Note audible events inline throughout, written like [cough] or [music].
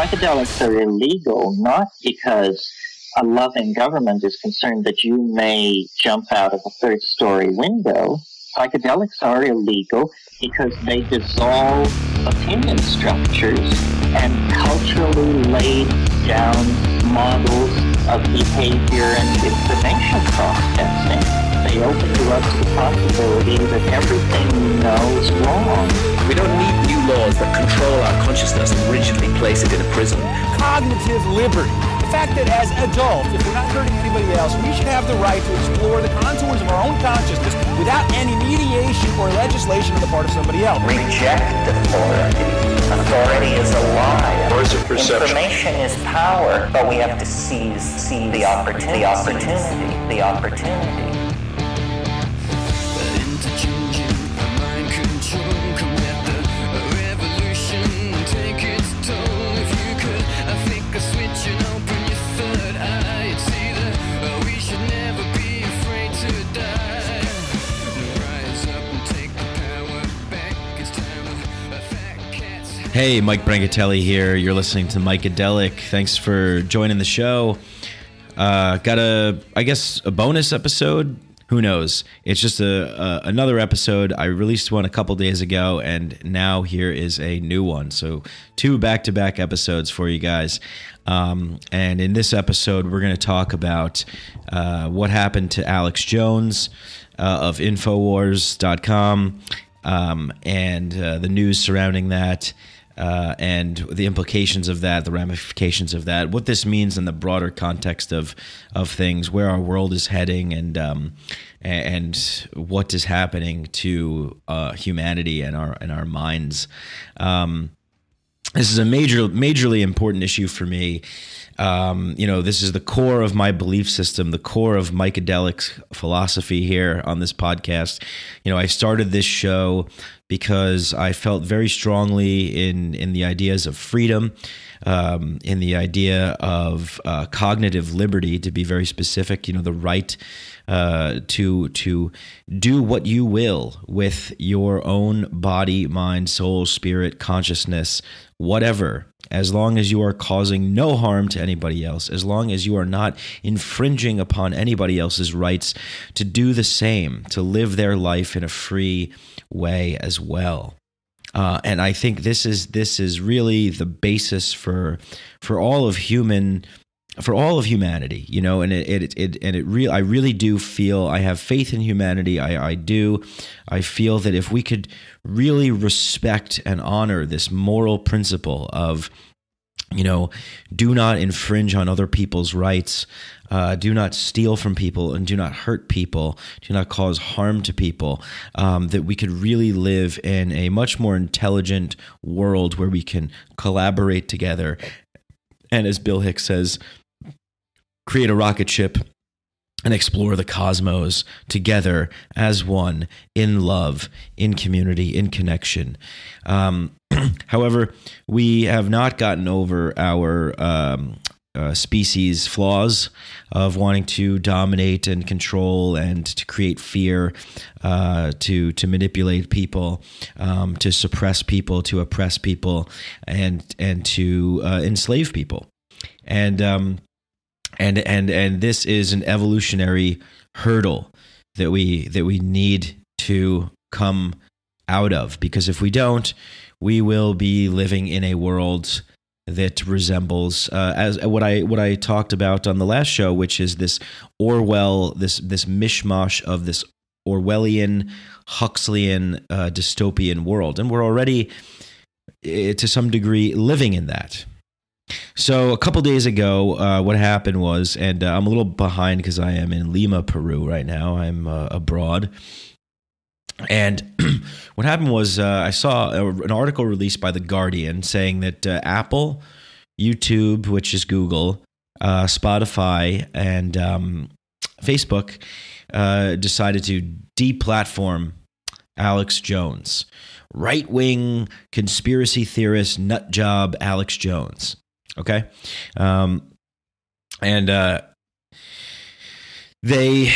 psychedelics are illegal not because a loving government is concerned that you may jump out of a third story window. Psychedelics are illegal because they dissolve opinion structures and culturally laid down models of behavior and information processing. They open to the possibility that everything you know is wrong. We don't need new laws that control our consciousness and rigidly place it in a prison. Cognitive liberty. The fact that as adults, if we're not hurting anybody else, we should have the right to explore the contours of our own consciousness without any mediation or legislation on the part of somebody else. Reject authority. Authority is a lie. Or is it perception? Information is power, but we have to seize, seize the opportunity. The opportunity. The opportunity. Hey, Mike Brancatelli here. You're listening to Mikeadelic. Thanks for joining the show. Uh, got a, I guess, a bonus episode. Who knows? It's just a, a another episode. I released one a couple days ago, and now here is a new one. So two back to back episodes for you guys. Um, and in this episode, we're going to talk about uh, what happened to Alex Jones uh, of Infowars.com um, and uh, the news surrounding that uh, and the implications of that, the ramifications of that, what this means in the broader context of of things, where our world is heading, and um, and what is happening to uh, humanity and our and our minds. Um, this is a major, majorly important issue for me. Um, you know, this is the core of my belief system, the core of Mikeadelic's philosophy here on this podcast. You know, I started this show because I felt very strongly in in the ideas of freedom, um, in the idea of uh, cognitive liberty, to be very specific. You know, the right uh, to to do what you will with your own body, mind, soul, spirit, consciousness, whatever, as long as you are causing no harm to anybody else, as long as you are not infringing upon anybody else's rights to do the same, to live their life in a free way as well. Uh, and I think this is this is really the basis for for all of human for all of humanity, you know, and it, it, it and it real I really do feel I have faith in humanity. I, I do. I feel that if we could really respect and honor this moral principle of, you know, do not infringe on other people's rights, uh, do not steal from people, and do not hurt people, do not cause harm to people, um, that we could really live in a much more intelligent world where we can collaborate together. And as Bill Hicks says, create a rocket ship and explore the cosmos together as one in love, in community, in connection. Um, [clears throat] however, we have not gotten over our um, uh, species flaws of wanting to dominate and control and to create fear, uh, to to manipulate people, um, to suppress people, to oppress people, and and to uh, enslave people. And um, and and and this is an evolutionary hurdle that we that we need to come out of because if we don't we will be living in a world that resembles uh, as what I what I talked about on the last show, which is this Orwell, this this mishmash of this Orwellian, Huxleyan, uh, dystopian world, and we're already uh, to some degree living in that. So a couple days ago, uh, what happened was, and uh, I'm a little behind because I am in Lima, Peru right now. I'm uh, abroad. And [clears throat] what happened was, uh, I saw a, an article released by The Guardian saying that uh, Apple, YouTube, which is Google, uh, Spotify, and um, Facebook decided to deplatform Alex Jones, right wing conspiracy theorist nut job Alex Jones. Okay. Um, and uh, they,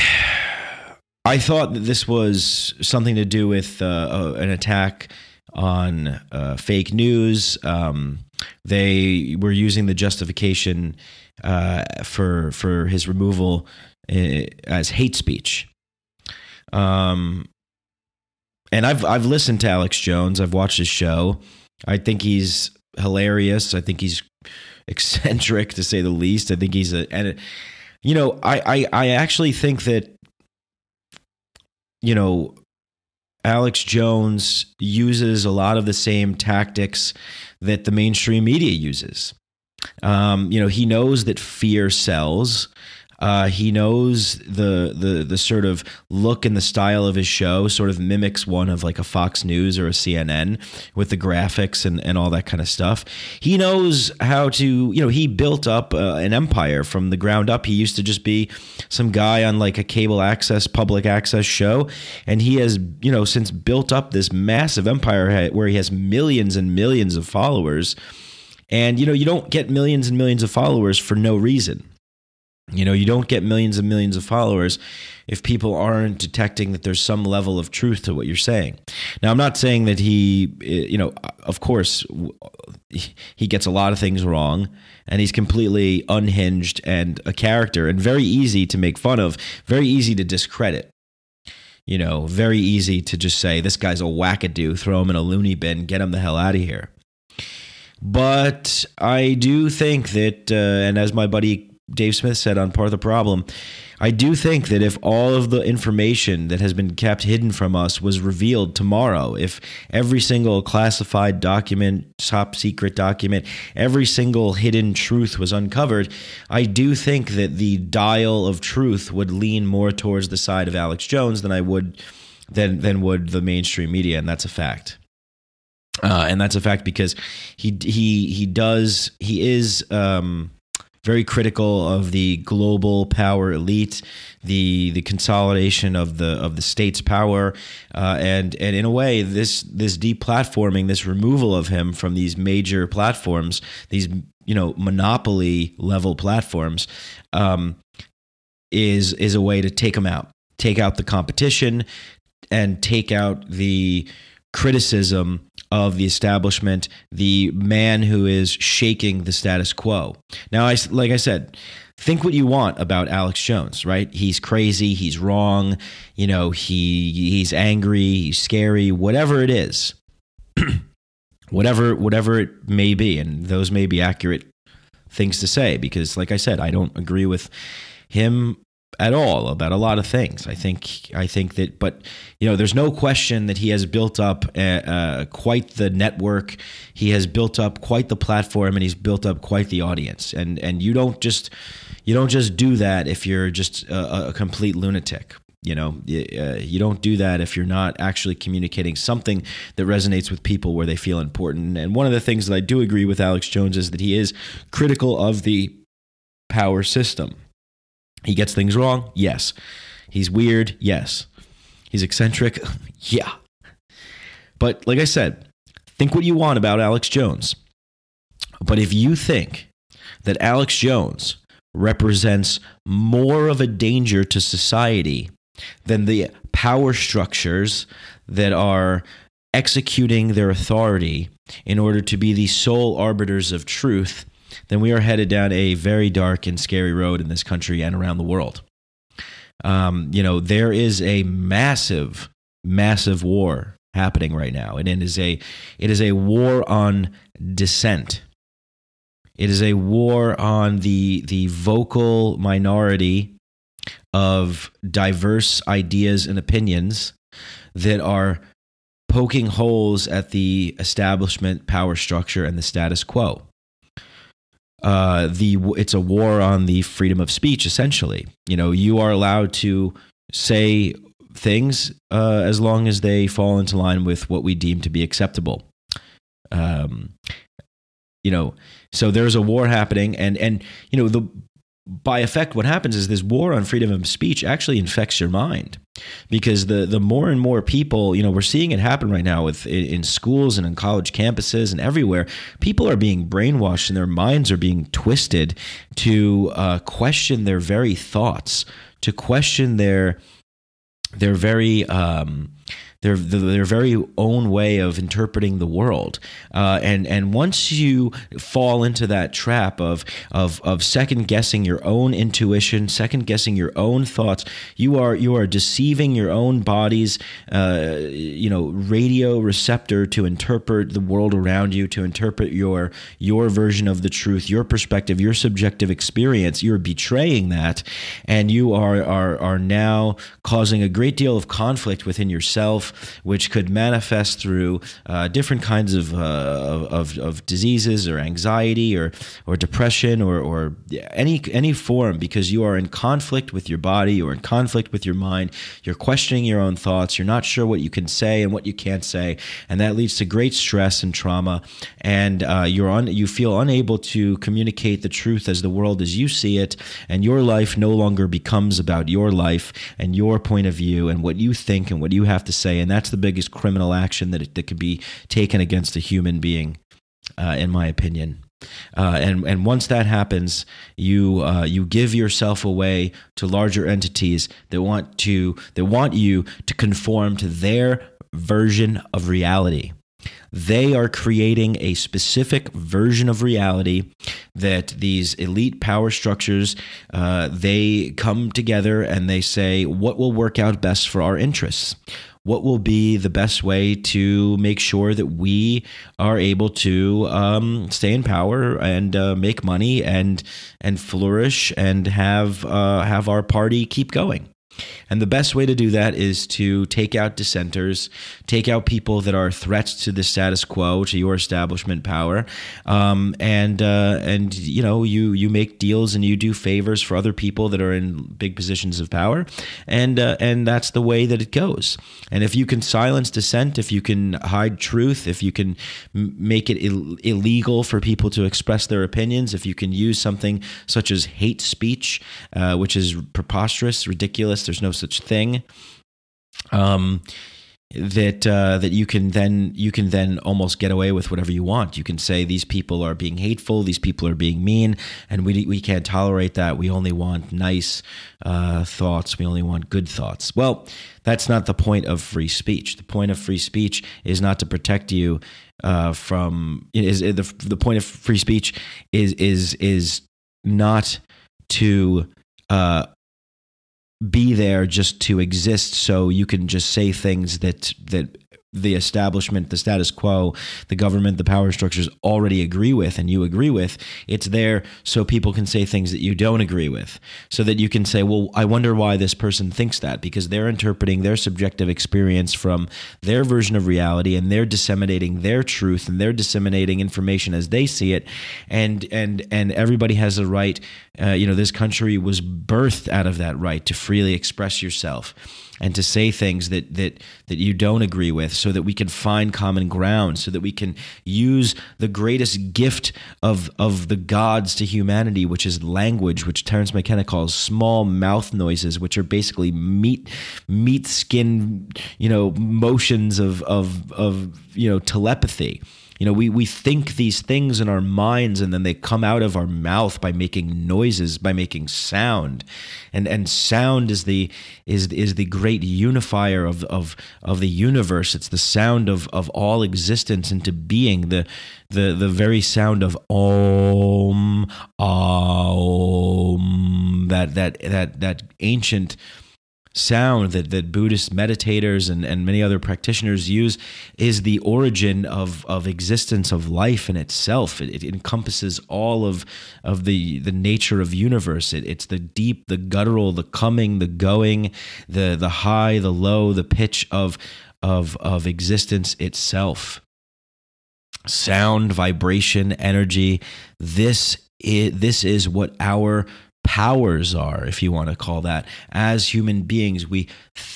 I thought that this was something to do with uh, an attack on uh, fake news, um, they were using the justification uh, for for his removal uh, as hate speech. Um, and I've I've listened to Alex Jones. I've watched his show. I think he's hilarious. I think he's eccentric to say the least. I think he's a and you know I I, I actually think that you know Alex Jones uses a lot of the same tactics that the mainstream media uses. Um, you know, he knows that fear sells. Uh, he knows the the the sort of look and the style of his show sort of mimics one of like a Fox News or a CNN with the graphics and, and all that kind of stuff. He knows how to you know he built up uh, an empire from the ground up. He used to just be some guy on like a cable access public access show, and he has you know since built up this massive empire where he has millions and millions of followers. And you know you don't get millions and millions of followers for no reason you know, you don't get millions and millions of followers if people aren't detecting that there's some level of truth to what you're saying. Now, I'm not saying that he, eh, you know, of course, he gets a lot of things wrong and he's completely unhinged and a character and very easy to make fun of, very easy to discredit. You know, very easy to just say, this guy's a wackadoo, throw him in a loony bin, get him the hell out of here. But I do think that, uh, and as my buddy Dave Smith said on Part of the Problem, I do think that if all of the information that has been kept hidden from us was revealed tomorrow, if every single classified document, top secret document, every single hidden truth was uncovered, I do think that the dial of truth would lean more towards the side of Alex Jones than I would than than would the mainstream media, and that's a fact. Uh, and that's a fact because he he he does he is um, very critical of the global power elite, the the consolidation of the of the state's power, uh, and and in a way, this this deplatforming, this removal of him from these major platforms, these you know monopoly level platforms, um, is is a way to take him out, take out the competition, and take out the criticism of the establishment, the man who is shaking the status quo. Now, I, like I said, think what you want about Alex Jones, right? He's crazy, he's wrong, you know, he he's angry, he's scary, whatever it is. [clears throat] whatever whatever it may be and those may be accurate things to say because like I said, I don't agree with him at all about a lot of things. I think I think that, but you know, there's no question that he has built up uh, quite the network. He has built up quite the platform, and he's built up quite the audience. And and you don't just you don't just do that if you're just a, a complete lunatic. You know, uh, you don't do that if you're not actually communicating something that resonates with people where they feel important. And one of the things that I do agree with Alex Jones is that he is critical of the power system he gets things wrong? Yes. He's weird? Yes. He's eccentric? [laughs] yeah. But like I said, think what you want about Alex Jones. But if you think that Alex Jones represents more of a danger to society than the power structures that are executing their authority in order to be the sole arbiters of truth, then we are headed down a very dark and scary road in this country and around the world. Um, you know, there is a massive, massive war happening right now, and it is a it is a war on dissent. It is a war on the the vocal minority of diverse ideas and opinions that are poking holes at the establishment power structure and the status quo uh, the it's a war on the freedom of speech. Essentially, you know, you are allowed to say things uh, as long as they fall into line with what we deem to be acceptable. Um, you know, so there's a war happening, and and you know the by effect, what happens is this war on freedom of speech actually infects your mind because the the more and more people, you know, we're seeing it happen right now with in schools and in college campuses and everywhere. People are being brainwashed and their minds are being twisted to uh, question their very thoughts, to question their their very um, their their very own way of interpreting the world. Uh, and and once you fall into that trap of of of second guessing your own intuition, second guessing your own thoughts, you are you are deceiving your own body's uh, you know radio receptor to interpret the world around you, to interpret your your version of the truth, your perspective, your subjective experience. You're betraying that, and you are are are now causing a great deal of conflict within yourself which could manifest through uh, different kinds of, uh, of, of diseases or anxiety or or depression or or any any form because you are in conflict with your body or in conflict with your mind. You're questioning your own thoughts. You're not sure what you can say and what you can't say, and that leads to great stress and trauma. And uh, you're you feel unable to communicate the truth as the world as you see it, and your life no longer becomes about your life and your point of view and what you think and what you have to say, and that's the biggest criminal action that, that could be taken against a human being, uh, in my opinion. Uh, and and once that happens, you uh, you give yourself away to larger entities that want to that want you to conform to their version of reality. They are creating a specific version of reality that these elite power structures uh, they come together and they say what will work out best for our interests what will be the best way to make sure that we are able to um, stay in power and uh, make money and and flourish and have uh, have our party keep going. And the best way to do that is to take out dissenters, take out people that are threats to the status quo, to your establishment power, um, and uh, and you know you you make deals and you do favors for other people that are in big positions of power, and uh, and that's the way that it goes. And if you can silence dissent, if you can hide truth, if you can make it Ill- illegal for people to express their opinions, if you can use something such as hate speech, uh, which is preposterous, ridiculous there's no such thing. Um, that uh, that you can then you can then almost get away with whatever you want. You can say these people are being hateful, these people are being mean, and we we can't tolerate that. We only want nice uh, thoughts. We only want good thoughts. Well, that's not the point of free speech. The point of free speech is not to protect you uh, from is the the point of free speech is is is not to uh, be there just to exist so you can just say things that that the establishment, the status quo, the government, the power structures already agree with and you agree with. It's there so people can say things that you don't agree with. So that you can say, well, I wonder why this person thinks that because they're interpreting their subjective experience from their version of reality and they're disseminating their truth and they're disseminating information as they see it. And and and everybody has a right, uh, you know, this country was birthed out of that right to freely express yourself and to say things that that that you don't agree with so that we can find common ground so that we can use the greatest gift of of the gods to humanity which is language which Terence McKenna calls small mouth noises which are basically meat meat skin you know motions of of of you know telepathy you know, we, we think these things in our minds and then they come out of our mouth by making noises, by making sound. And and sound is the is is the great unifier of of of the universe. It's the sound of of all existence into being, the the the very sound of om om that that that that ancient sound that, that Buddhist meditators and, and many other practitioners use is the origin of, of existence of life in itself. It, it encompasses all of, of the, the nature of universe. It, it's the deep, the guttural, the coming, the going, the, the high, the low, the pitch of, of, of existence itself. Sound, vibration, energy. This is, this is what our powers are if you want to call that. As human beings we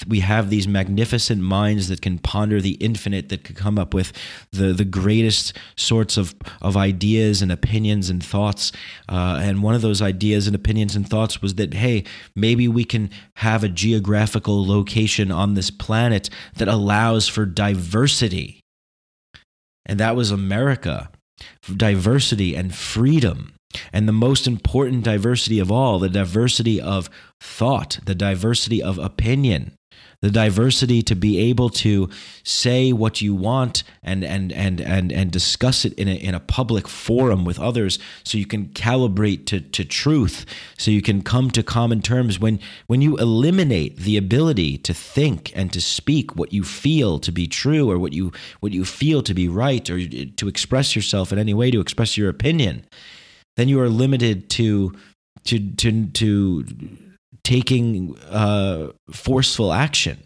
we have these magnificent minds that can ponder the infinite that could come up with the the greatest sorts of of ideas and opinions and thoughts. Uh, and one of those ideas and opinions and thoughts was that hey maybe we can have a geographical location on this planet that allows for diversity. And that was america. Diversity and freedom and the most important diversity of all, the diversity of thought, the diversity of opinion. the diversity to be able to say what you want and and and and and discuss it in a in a public forum with others so you can calibrate to to truth so you can come to common terms when when you eliminate the ability to think and to speak what you feel to be true or what you what you feel to be right or to express yourself in any way to express your opinion then you are limited to to to to taking uh, forceful action.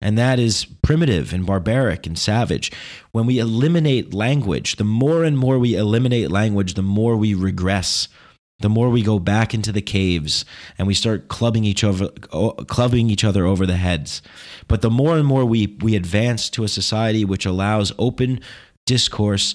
And that is primitive and barbaric and savage. When we eliminate language, the more and more we eliminate language, the more we regress. The more we go back into the caves and we start clubbing each other, clubbing each other over the heads. But the more and more we, we advance to a society which allows open discourse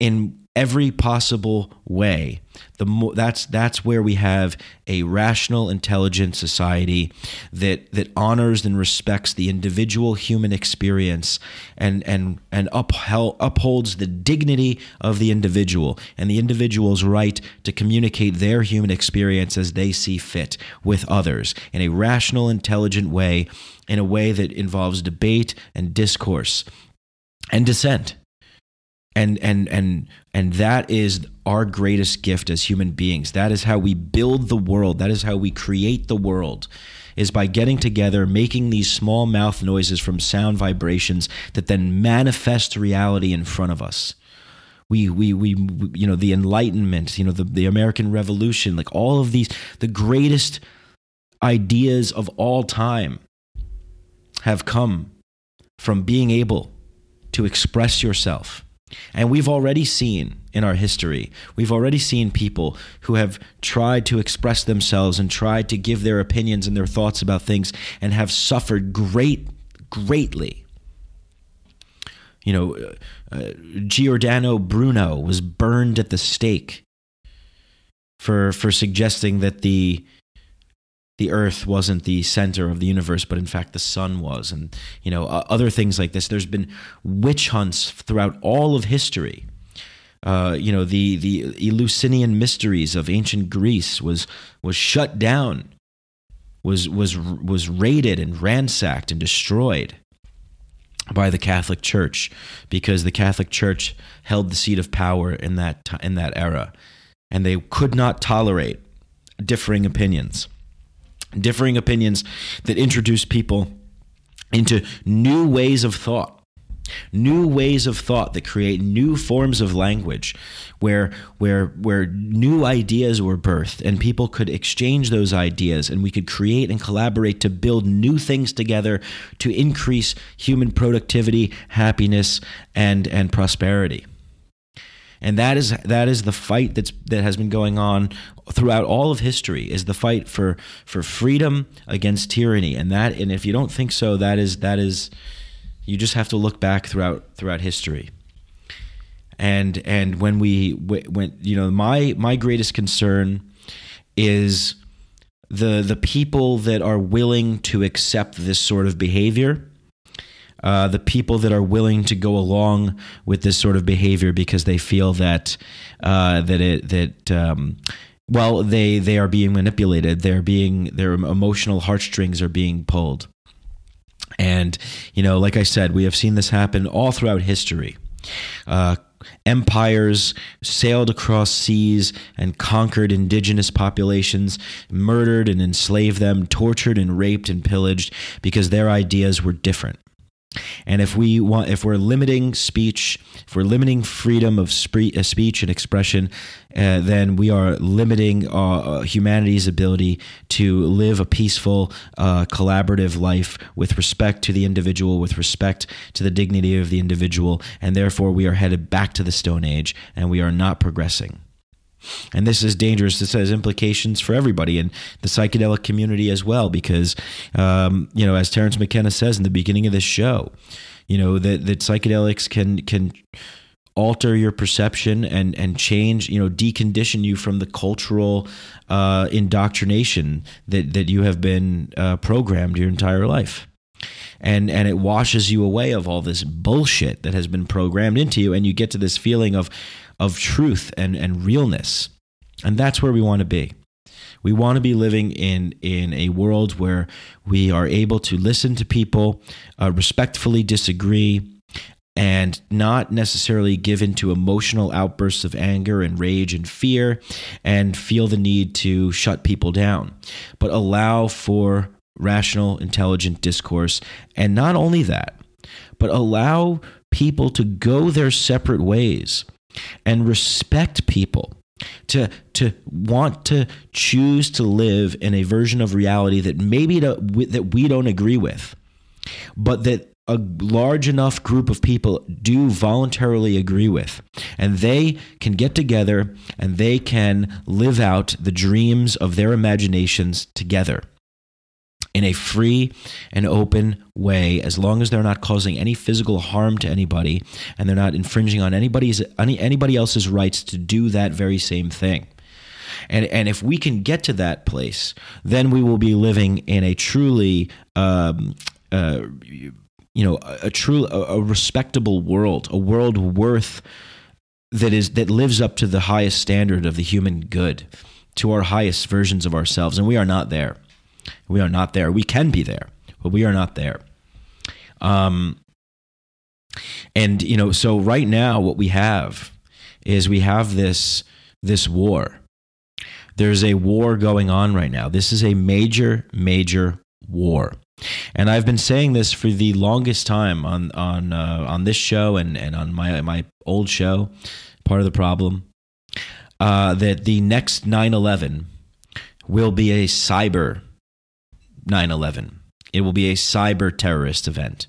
in every possible way. The more that's that's where we have a rational intelligent society that that honors and respects the individual human experience and and and upheld, upholds the dignity of the individual and the individual's right to communicate their human experience as they see fit with others in a rational intelligent way in a way that involves debate and discourse and dissent and and and and that is our greatest gift as human beings. That is how we build the world. That is how we create the world is by getting together making these small mouth noises from sound vibrations that then manifest reality in front of us. We we we you know the enlightenment you know the, the american revolution like all of these the greatest ideas of all time have come from being able to express yourself and we've already seen in our history, we've already seen people who have tried to express themselves and tried to give their opinions and their thoughts about things and have suffered great, greatly. You know, uh, uh, Giordano Bruno was burned at the stake for for suggesting that the the earth wasn't the center of the universe but in fact the sun was. And you know uh, other things like this. There's been witch hunts throughout all of history. Uh, you know the the Eleusinian mysteries of ancient Greece was was shut down was was was raided and ransacked and destroyed by the Catholic Church because the Catholic Church held the seat of power in that in that era. And they could not tolerate differing opinions differing opinions that introduce people into new ways of thought. New ways of thought that create new forms of language where where where new ideas were birthed and people could exchange those ideas and we could create and collaborate to build new things together to increase human productivity happiness and and prosperity and that is that is the fight that's that has been going on throughout all of history is the fight for for freedom against tyranny. And that and if you don't think so that is that is you just have to look back throughout throughout history. And and when we when you know my my greatest concern is the the people that are willing to accept this sort of behavior uh, the people that are willing to go along with this sort of behavior because they feel that uh, that it that um, well they they are being manipulated. They're being their emotional heartstrings are being pulled. And you know like i said we have seen this happen all throughout history. Uh, empires sailed across seas and conquered indigenous populations, murdered and enslaved them, tortured and raped and pillaged because their ideas were different. And if we want, if we're limiting speech, if we're limiting freedom of uh, speech and expression, uh, then we are limiting uh, uh, humanity's ability to live a peaceful, uh, collaborative life with respect to the individual, with respect to the dignity of the individual, and therefore we are headed back to the Stone Age, and we are not progressing. And this is dangerous. This has implications for everybody in the psychedelic community as well, because, um, you know, as Terence McKenna says in the beginning of this show, you know, that, that psychedelics can, can alter your perception and, and change, you know, decondition you from the cultural uh, indoctrination that, that you have been uh, programmed your entire life and and it washes you away of all this bullshit that has been programmed into you and you get to this feeling of of truth and, and realness. And that's where we want to be. We want to be living in in a world where we are able to listen to people, uh, respectfully disagree, and not necessarily give into emotional outbursts of anger and rage and fear, and feel the need to shut people down, but allow for rational, intelligent discourse, and not only that, but allow people to go their separate ways and respect people to to want to choose to live in a version of reality that maybe to, that we don't agree with but that a large enough group of people do voluntarily agree with. And they can get together and they can live out the dreams of their imaginations together in a free and open way as long as they're not causing any physical harm to anybody and they're not infringing on anybody's any, anybody else's rights to do that very same thing. And and if we can get to that place then we will be living in a truly um, uh, you know a, a true a, a respectable world a world worth that is that lives up to the highest standard of the human good to our highest versions of ourselves. And we are not there we are not there. We can be there, but we are not there. Um, and you know, so right now, what we have is we have this this war. There's a war going on right now. This is a major, major war. And I've been saying this for the longest time on on uh, on this show and and on my my old show, part of the problem, uh, that the next 9/11 will be a cyber 9 11. It will be a cyber terrorist event.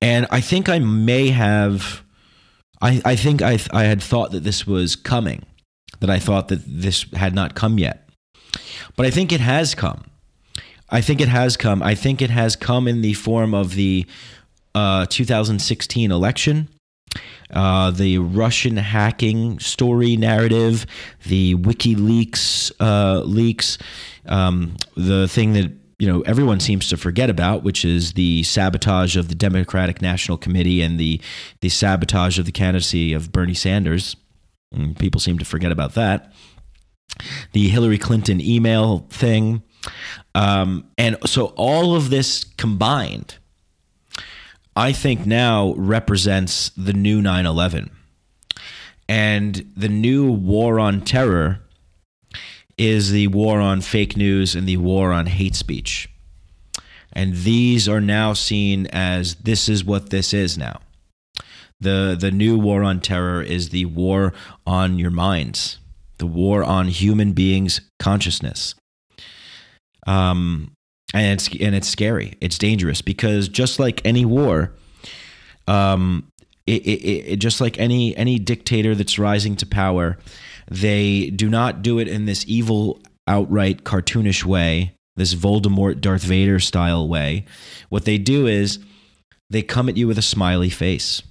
And I think I may have, I, I think I, I had thought that this was coming, that I thought that this had not come yet. But I think it has come. I think it has come. I think it has come in the form of the uh, 2016 election. Uh, the Russian hacking story narrative, the WikiLeaks uh, leaks, um, the thing that you know everyone seems to forget about, which is the sabotage of the Democratic National Committee and the the sabotage of the candidacy of Bernie Sanders. And people seem to forget about that. The Hillary Clinton email thing, um, and so all of this combined, I think now represents the new 9/11, and the new war on terror is the war on fake news and the war on hate speech. And these are now seen as this is what this is now. The the new war on terror is the war on your minds, the war on human beings' consciousness. Um and it's and it's scary. It's dangerous because just like any war, um, it, it, it, just like any any dictator that's rising to power, they do not do it in this evil, outright cartoonish way, this Voldemort, Darth Vader style way. What they do is they come at you with a smiley face.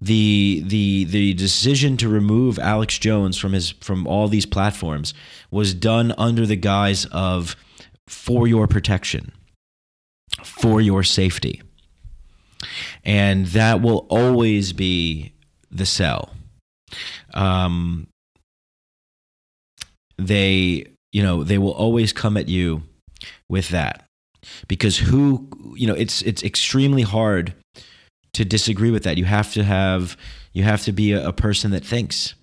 The the the decision to remove Alex Jones from his from all these platforms was done under the guise of for your protection, for your safety. And that will always be the sell. Um, they you know they will always come at you with that because who you know it's it's extremely hard to disagree with that you have to have you have to be a, a person that thinks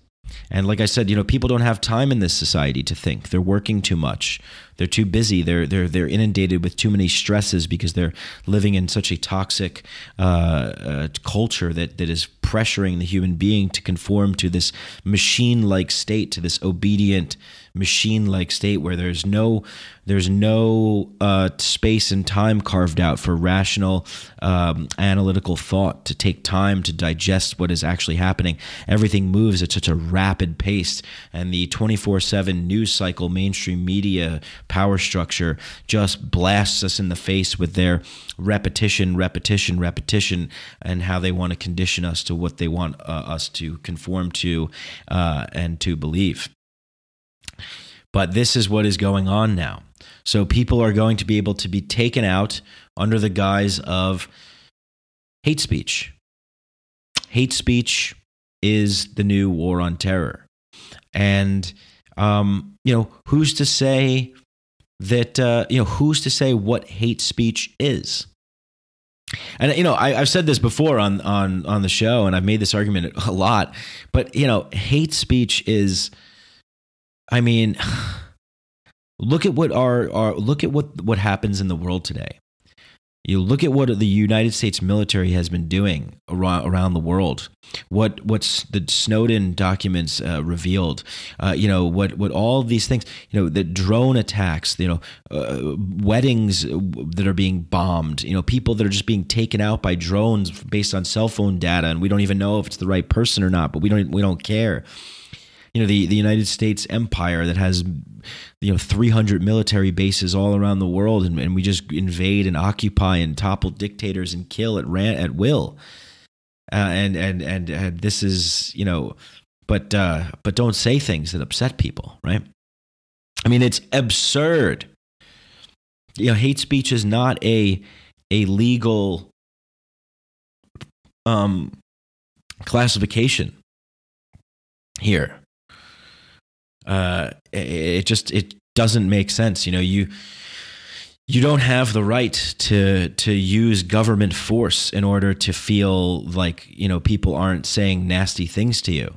and like I said, you know, people don't have time in this society to think. They're working too much. They're too busy. They're they're they're inundated with too many stresses because they're living in such a toxic uh, uh, culture that that is pressuring the human being to conform to this machine-like state, to this obedient machine-like state where there's no there's no uh, space and time carved out for rational um, analytical thought to take time to digest what is actually happening. Everything moves at such a rapid pace, and the 24/7 news cycle, mainstream media power structure just blasts us in the face with their repetition, repetition, repetition, and how they want to condition us to what they want uh, us to conform to uh, and to believe. But this is what is going on now. So people are going to be able to be taken out under the guise of hate speech. Hate speech is the new war on terror. And Um, you know, who's to say that uh, you know who's to say what hate speech is? And you know, I, have said this before on on on the show, and I've made this argument a lot. But you know, hate speech is, I mean, [sighs] look at what our, our look at what what happens in the world today. You look at what the United States military has been doing around the world. What what's the Snowden documents uh, revealed? Uh, you know what what all these things. You know the drone attacks. You know uh, weddings that are being bombed. You know people that are just being taken out by drones based on cell phone data, and we don't even know if it's the right person or not. But we don't we don't care you know the the United States empire that has you know 300 military bases all around the world and, and we just invade and occupy and topple dictators and kill at ran at will. Uh, and, and and and this is you know but uh, but don't say things that upset people right? I mean it's absurd. You know hate speech is not a a legal um classification here uh, it just it doesn't make sense. You know, you you don't have the right to to use government force in order to feel like you know people aren't saying nasty things to you.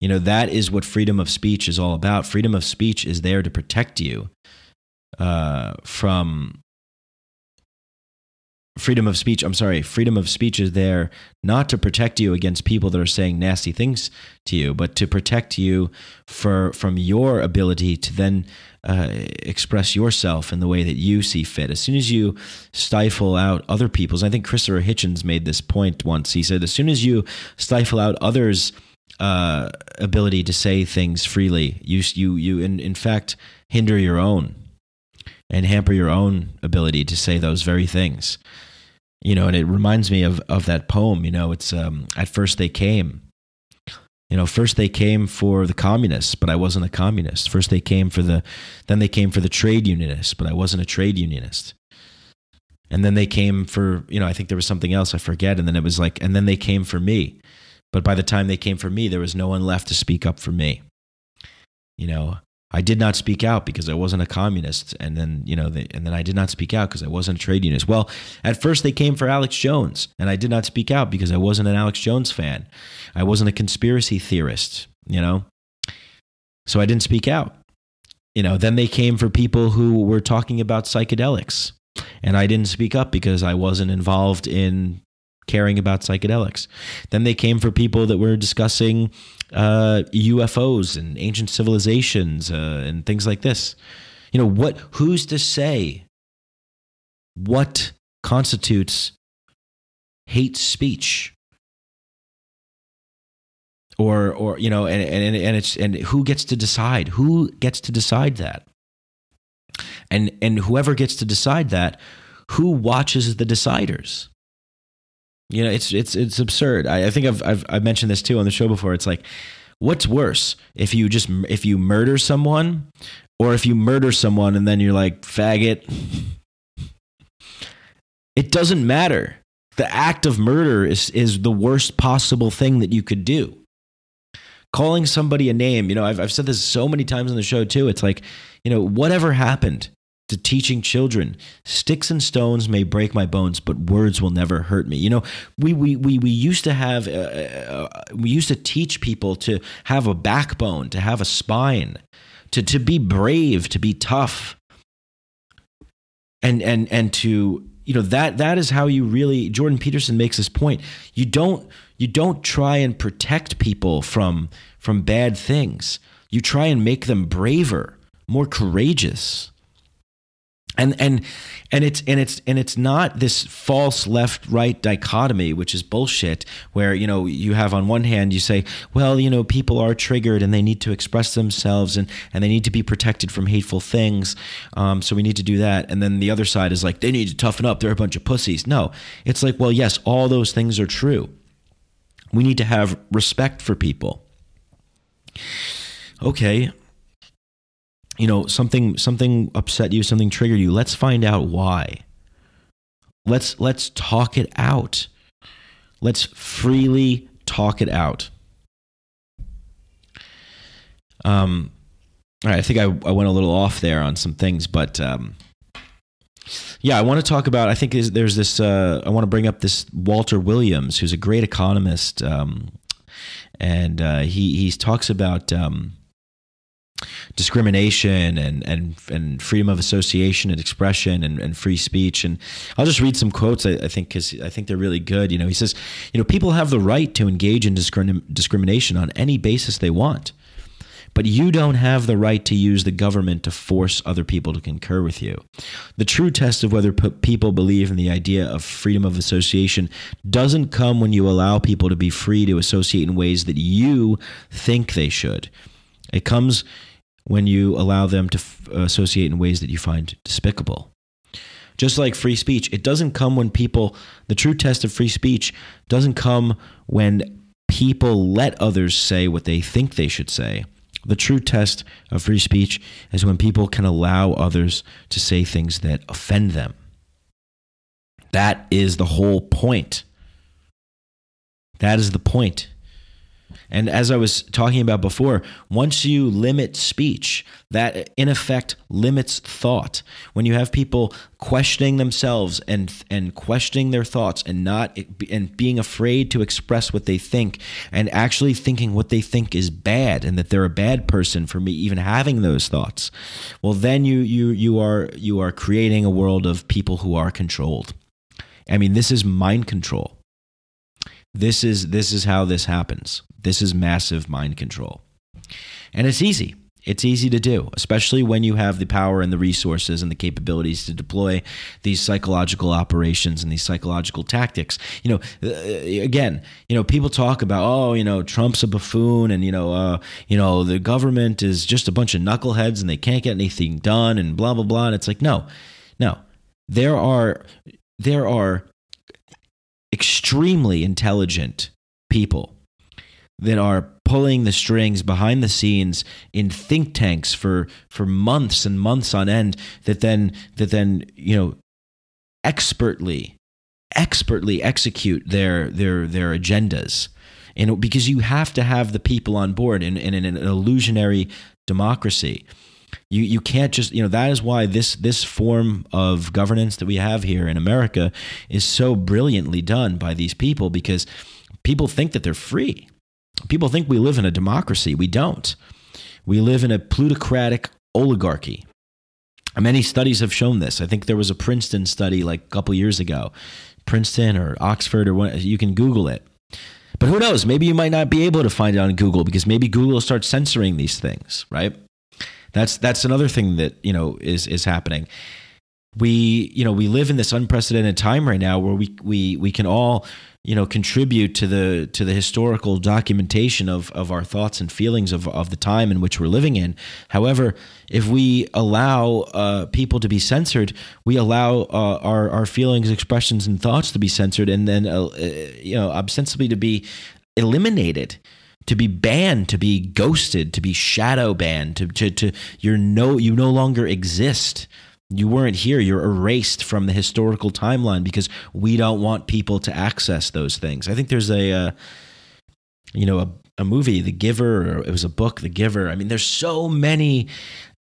You know that is what freedom of speech is all about. Freedom of speech is there to protect you uh, from freedom of speech i'm sorry freedom of speech is there not to protect you against people that are saying nasty things to you but to protect you for from your ability to then uh, express yourself in the way that you see fit. As soon as you stifle out other people's i think christopher hitchens made this point once. He said as soon as you stifle out others uh, ability to say things freely you you you in, in fact hinder your own and hamper your own ability to say those very things you know and it reminds me of of that poem you know it's um at first they came you know first they came for the communists but i wasn't a communist. First they came for the then they came for the trade unionists but i wasn't a trade unionist. And then they came for you know i think there was something else i forget and then it was like and then they came for me. But by the time they came for me there was no one left to speak up for me. You know I did not speak out because I wasn't a communist, and then you know, they, and then I did not speak out because I wasn't a trade unionist. Well, at first they came for Alex Jones, and I did not speak out because I wasn't an Alex Jones fan. I wasn't a conspiracy theorist, you know, so I didn't speak out. You know, then they came for people who were talking about psychedelics, and I didn't speak up because I wasn't involved in caring about psychedelics. Then they came for people that were discussing uh, UFOs and ancient civilizations uh, and things like this. You know what? Who's to say what constitutes hate speech? Or, or you know, and, and and it's and who gets to decide? Who gets to decide that? And and whoever gets to decide that, who watches the deciders? You know, it's it's it's absurd. I, I think I've, I've I've mentioned this too on the show before. It's like, what's worse if you just if you murder someone, or if you murder someone and then you're like faggot. It doesn't matter. The act of murder is is the worst possible thing that you could do. Calling somebody a name, you know, I've I've said this so many times on the show too. It's like, you know, whatever happened to teaching children sticks and stones may break my bones but words will never hurt me. You know we we we, we used to have uh, uh, we used to teach people to have a backbone to have a spine to to be brave to be tough. And and and to you know that that is how you really Jordan Peterson makes this point. You don't you don't try and protect people from from bad things. You try and make them braver more courageous and and and it's and it's and it's not this false left right dichotomy which is bullshit where you know you have on one hand you say well you know people are triggered and they need to express themselves and and they need to be protected from hateful things um, so we need to do that. And then the other side is like they need to toughen up. They're a bunch of pussies. No. It's like well yes all those things are true. We need to have respect for people. Okay you know something something upset you something triggered you let's find out why let's let's talk it out let's freely talk it out um all right, I think I, I went a little off there on some things, but um, yeah, I want to talk about. I think there's, this. Uh, I want to bring up this Walter Williams, who's a great economist, um, and uh, he he talks about um, discrimination and and and freedom of association and expression and, and free speech. And I'll just read some quotes. I, I think because I think they're really good. You know, he says, you know, people have the right to engage in discrim- discrimination on any basis they want. But you don't have the right to use the government to force other people to concur with you. The true test of whether p- people believe in the idea of freedom of association doesn't come when you allow people to be free to associate in ways that you think they should. It comes when you allow them to f- associate in ways that you find despicable. Just like free speech, it doesn't come when people, the true test of free speech doesn't come when people let others say what they think they should say. The true test of free speech is when people can allow others to say things that offend them. That is the whole point. That is the point. And as I was talking about before, once you limit speech, that in effect limits thought. When you have people questioning themselves and and questioning their thoughts and not and being afraid to express what they think and actually thinking what they think is bad and that they're a bad person for me even having those thoughts, well then you you you are you are creating a world of people who are controlled. I mean, this is mind control. This is this is how this happens. This is massive mind control. And it's easy. It's easy to do, especially when you have the power and the resources and the capabilities to deploy these psychological operations and these psychological tactics. You know, uh, again, you know, people talk about, oh, you know, Trump's a buffoon, and you know, uh, you know, the government is just a bunch of knuckleheads and they can't get anything done, and blah blah blah. And it's like, no, no, there are there are extremely intelligent people that are pulling the strings behind the scenes in think tanks for for months and months on end that then that then you know expertly expertly execute their their their agendas. And because you have to have the people on board in, in, in an illusionary democracy. You you can't just you know that is why this this form of governance that we have here in America is so brilliantly done by these people because people think that they're free People think we live in a democracy. We don't. We live in a plutocratic oligarchy. Many studies have shown this. I think there was a Princeton study like a couple years ago, Princeton or Oxford or you can Google it. But who knows? Maybe you might not be able to find it on Google because maybe Google starts censoring these things, right? That's that's another thing that you know is is happening. We you know we live in this unprecedented time right now where we we we can all you know contribute to the to the historical documentation of of our thoughts and feelings of of the time in which we're living in. However if we allow uh, people to be censored we allow uh, our our feelings expressions and thoughts to be censored and then uh, you know ostensibly to be eliminated to be banned to be ghosted to be shadow banned to to, to you're no you no longer exist you weren't here. You're erased from the historical timeline because we don't want people to access those things. I think there's a, uh, you know, a, a movie, The Giver, or it was a book, The Giver. I mean, there's so many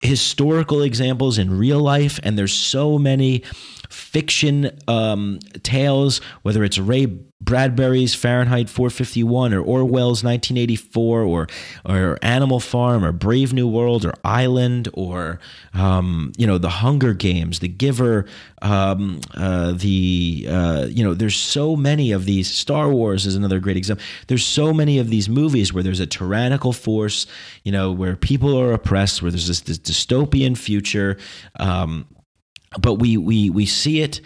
historical examples in real life, and there's so many fiction um, tales, whether it's Ray Bradbury's Fahrenheit 451 or Orwell's 1984 or or Animal Farm or Brave New World or Island or um, you know the Hunger Games, The Giver, um, uh, the uh, you know there's so many of these. Star Wars is another great example. There's so many of these movies where there's a tyrannical force, you know, where people are oppressed, where there's this, this dystopian future. Um, but we we we see it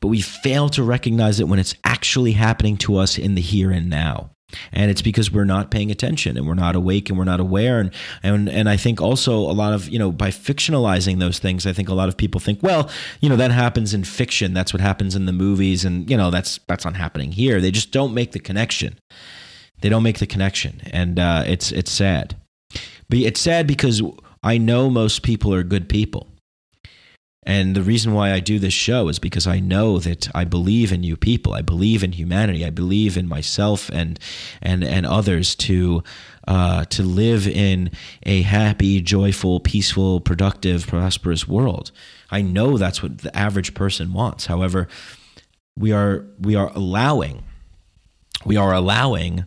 but we fail to recognize it when it's actually happening to us in the here and now. And it's because we're not paying attention and we're not awake and we're not aware. And and and I think also a lot of you know by fictionalizing those things I think a lot of people think well you know that happens in fiction. That's what happens in the movies. And you know that's that's not happening here. They just don't make the connection. They don't make the connection. And uh, it's it's sad. But it's sad because I know most people are good people And the reason why I do this show is because I know that I believe in you people. I believe in humanity. I believe in myself and and and others to uh, to live in a happy, joyful, peaceful, productive, prosperous world. I know that's what the average person wants. However, we are we are allowing we are allowing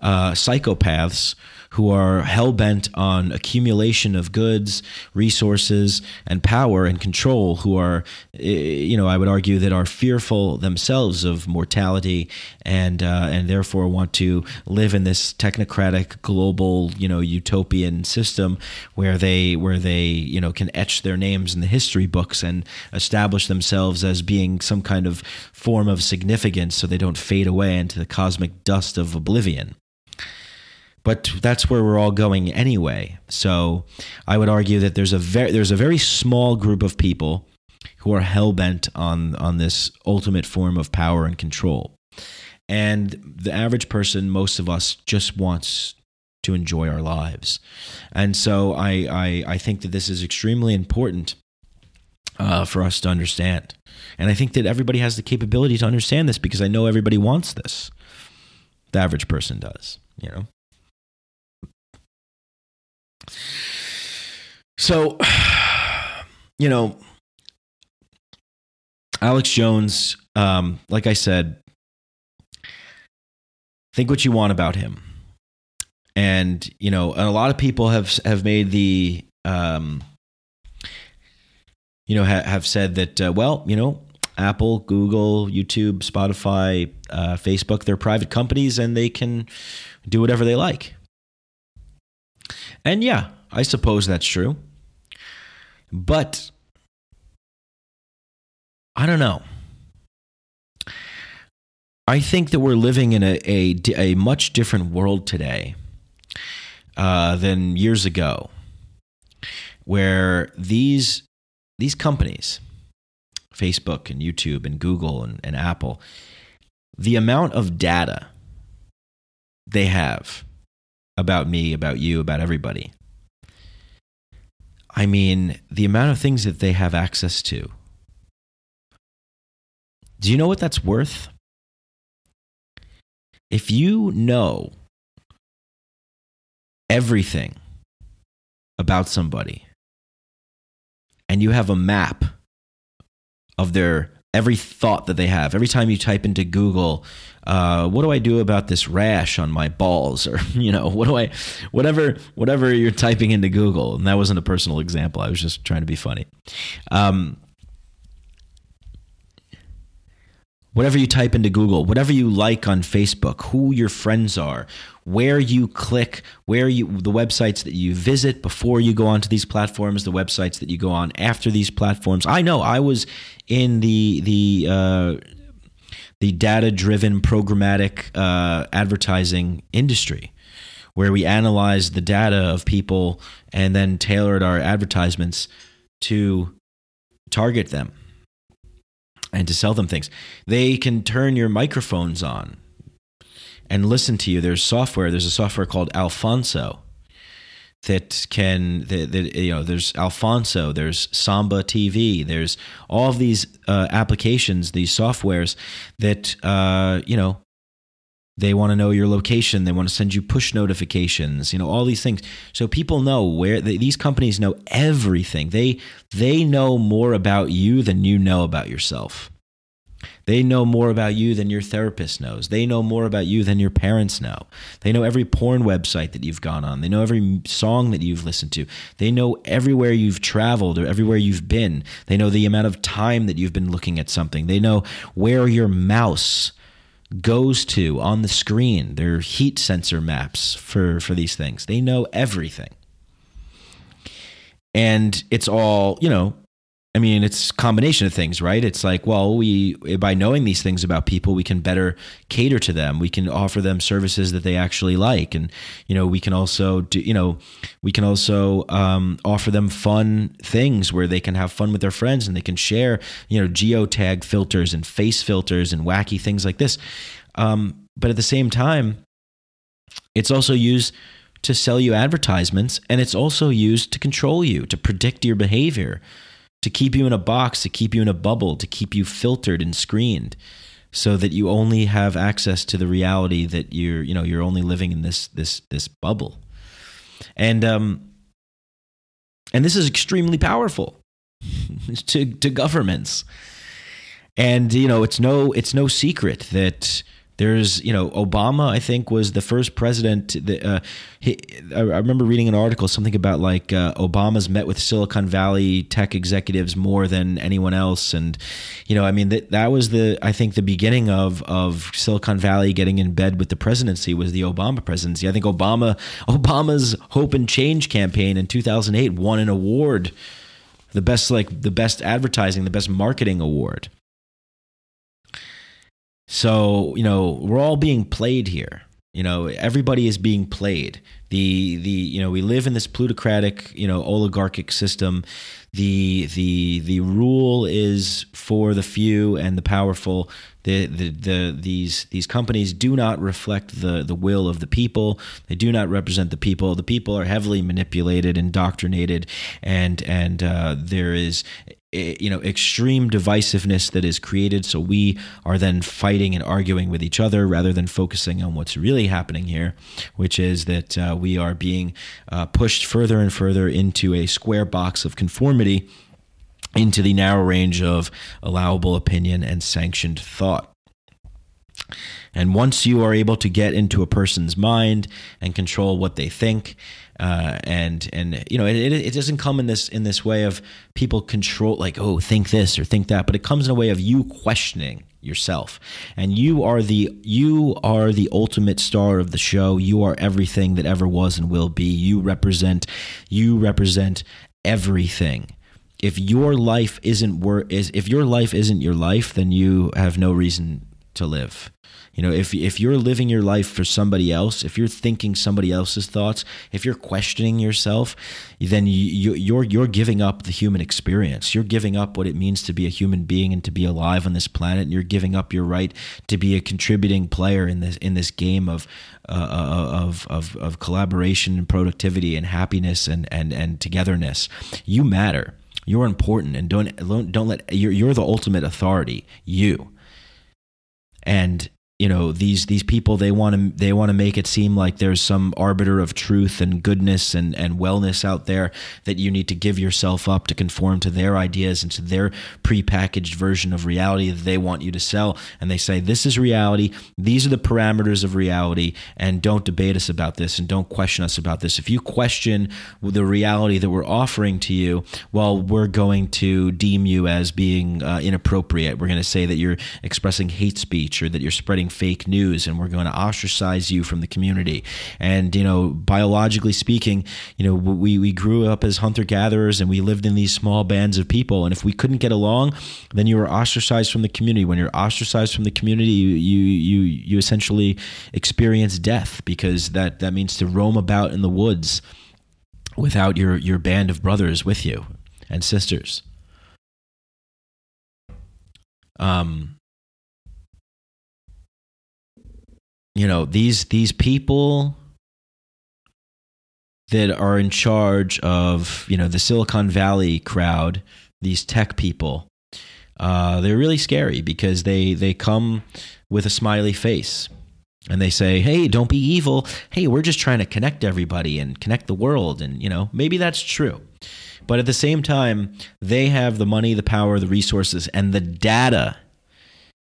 uh, psychopaths who are hell bent on accumulation of goods, resources, and power and control, who are, eh, you know, I would argue that are fearful themselves of mortality and uh, and therefore want to live in this technocratic global, you know, utopian system where they where they you know can etch their names in the history books and establish themselves as being some kind of form of significance, so they don't fade away into the cosmic dust of oblivion but that's where we're all going anyway. So I would argue that there's a very there's a very small group of people who are hell bent on on this ultimate form of power and control. And the average person, most of us, just wants to enjoy our lives. And so I I, I think that this is extremely important uh, for us to understand. And I think that everybody has the capability to understand this because I know everybody wants this. The average person does, you know. So, [sighs] you know, Alex Jones, um, like I said, think what you want about him. And, you know, and a lot of people have have made the um, you know, ha- have said that, uh, well, you know, Apple, Google, YouTube, Spotify, uh, Facebook, they're private companies and they can do whatever they like. And yeah, I suppose that's true. But I don't know. I think that we're living in a, a, a much different world today uh, than years ago, where these these companies, Facebook and YouTube and Google and, and Apple, the amount of data they have about me, about you, about everybody. I mean, the amount of things that they have access to. Do you know what that's worth? If you know everything about somebody and you have a map of their every thought that they have. Every time you type into Google, uh, what do I do about this rash on my balls, [laughs] or you know, what do I, whatever, whatever you're typing into Google, and that wasn't a personal example. I was just trying to be funny. Um, whatever you type into Google, whatever you like on Facebook, who your friends are, where you click, where you the websites that you visit before you go onto these platforms, the websites that you go on after these platforms. I know I was in the the uh, the data driven programmatic uh, advertising industry where we analyzed the data of people and then tailored our advertisements to target them and to sell them things. They can turn your microphones on and listen to you. There's software. There's a software called Alphonso that can that, that, you know there's Alphonso there's samba tv there's all of these uh, applications these softwares that uh, you know they want to know your location they want to send you push notifications you know all these things so people know where they, these companies know everything they they know more about you than you know about yourself they know more about you than your therapist knows. They know more about you than your parents know. They know every porn website that you've gone on. They know every song that you've listened to. They know everywhere you've traveled or everywhere you've been. They know the amount of time that you've been looking at something. They know where your mouse goes to on the screen. Their heat sensor maps for, for these things. They know everything. And it's all, you know, I mean, it's a combination of things, right? It's like, well, we by knowing these things about people, we can better cater to them. We can offer them services that they actually like, and you know, we can also do, you know, we can also um, offer them fun things where they can have fun with their friends and they can share, you know, geotag filters and face filters and wacky things like this. Um, but at the same time, it's also used to sell you advertisements, and it's also used to control you, to predict your behavior to keep you in a box, to keep you in a bubble, to keep you filtered and screened so that you only have access to the reality that you're, you know, you're only living in this this this bubble. And um and this is extremely powerful [laughs] to to governments. And you know, it's no it's no secret that there's, you know, Obama, I think, was the first president. That, uh, he, I remember reading an article, something about like uh, Obama's met with Silicon Valley tech executives more than anyone else, and you know, I mean, that that was the, I think, the beginning of of Silicon Valley getting in bed with the presidency was the Obama presidency. I think Obama, Obama's Hope and Change campaign in 2008 won an award, the best like the best advertising, the best marketing award. So, you know, we're all being played here. You know, everybody is being played. The the you know, we live in this plutocratic, you know, oligarchic system. The the the rule is for the few and the powerful. The, the the these these companies do not reflect the the will of the people. They do not represent the people. The people are heavily manipulated, indoctrinated, and and uh, there is you know extreme divisiveness that is created. So we are then fighting and arguing with each other rather than focusing on what's really happening here which is that uh, we are being uh, pushed further and further into a square box of conformity into the narrow range of allowable opinion and sanctioned thought. And once you are able to get into a person's mind and control what they think uh, and and you know it, it, doesn't come in this in this way of people control like oh think this or think that but it comes in a way of you questioning yourself. And you are the you are the ultimate star of the show. You are everything that ever was and will be. You represent you represent everything. If your life isn't wor- is if your life isn't your life then you have no reason to live you know, if if you're living your life for somebody else, if you're thinking somebody else's thoughts, if you're questioning yourself, then you, you're you're giving up the human experience. You're giving up what it means to be a human being and to be alive on this planet. And you're giving up your right to be a contributing player in this in this game of uh, uh of, of of collaboration and productivity and happiness and and and togetherness. You matter. You're important, and don't don't let you're you're the ultimate authority. You and you know these these people they want to they want to make it seem like there's some arbiter of truth and goodness and and wellness out there that you need to give yourself up to conform to their ideas and to their prepackaged version of reality that they want you to sell. And they say this is reality. These are the parameters of reality and don't debate us about this and don't question us about this. If you question the reality that we're offering to you well we're going to deem you as being uh, inappropriate. We're going to say that you're expressing hate speech or that you're spreading fake news and we're going to ostracize you from the community. And, you know, biologically speaking, you know, we, we grew up as hunter gatherers and we lived in these small bands of people. And if we couldn't get along, then you were ostracized from the community. When you're ostracized from the community, you, you, you, you essentially experience death because that, that means to roam about in the woods without your, your band of brothers with you and sisters. Um, you know these these people that are in charge of you know the Silicon Valley crowd, these tech people, uh, they're really scary because they they come with a smiley face and they say, "Hey, don't be evil. Hey, we're just trying to connect everybody and connect the world." And you know, maybe that's true. But at the same time, they have the money, the power, the resources, and the data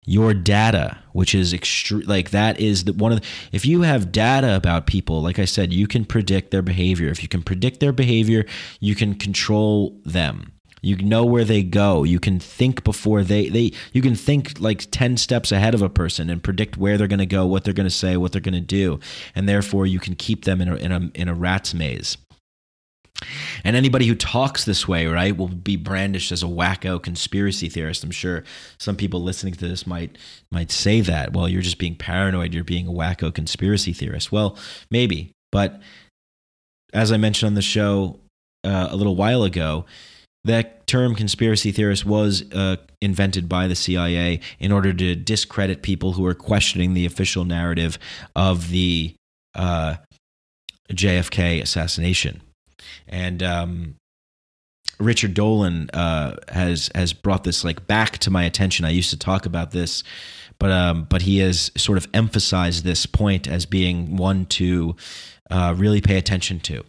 your data which is extreme like that is the, one of the, if you have data about people like i said you can predict their behavior. If you can predict their behavior you can control them. You know where they go. You can think before they they you can think like 10 steps ahead of a person and predict where they're going to go what they're going to say what they're going to do. And therefore you can keep them in a, in a in a rat's maze and anybody who talks this way, right, will be brandished as a wacko conspiracy theorist. I'm sure some people listening to this might might say that. Well, you're just being paranoid. You're being a wacko conspiracy theorist. Well, maybe, but as I mentioned on the show uh, a little while ago, that term conspiracy theorist was uh, invented by the CIA in order to discredit people who are questioning the official narrative of the uh, JFK assassination and um, Richard Dolan uh, has has brought this like back to my attention. I used to talk about this, but um, but he has sort of emphasized this point as being one to uh, really pay attention to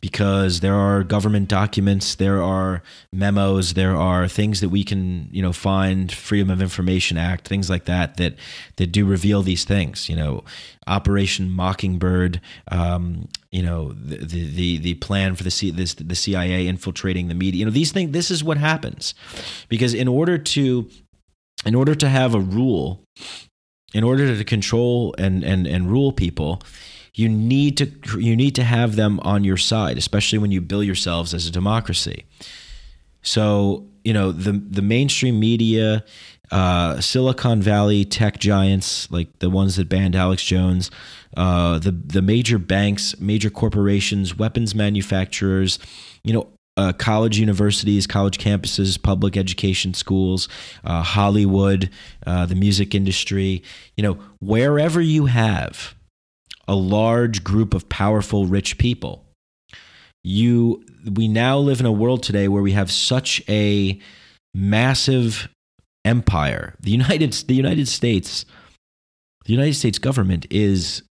because there are government documents, there are memos, there are things that we can, you know, find Freedom of Information Act, things like that that that do reveal these things. You know, Operation Mockingbird, um, you know, the, the the plan for the C, this the CIA infiltrating the media. You know, these things. This is what happens because in order to in order to have a rule, in order to control and and and rule people you need to you need to have them on your side, especially when you bill yourselves as a democracy. So you know the the mainstream media, uh, Silicon Valley tech giants like the ones that banned Alex Jones, uh, the the major banks, major corporations, weapons manufacturers, you know. Uh, college universities, college campuses, public education schools, uh, Hollywood, uh, the music industry, you know, wherever you have a large group of powerful, rich people. You, we now live in a world today where we have such a massive empire. The United, the United States, the United States government is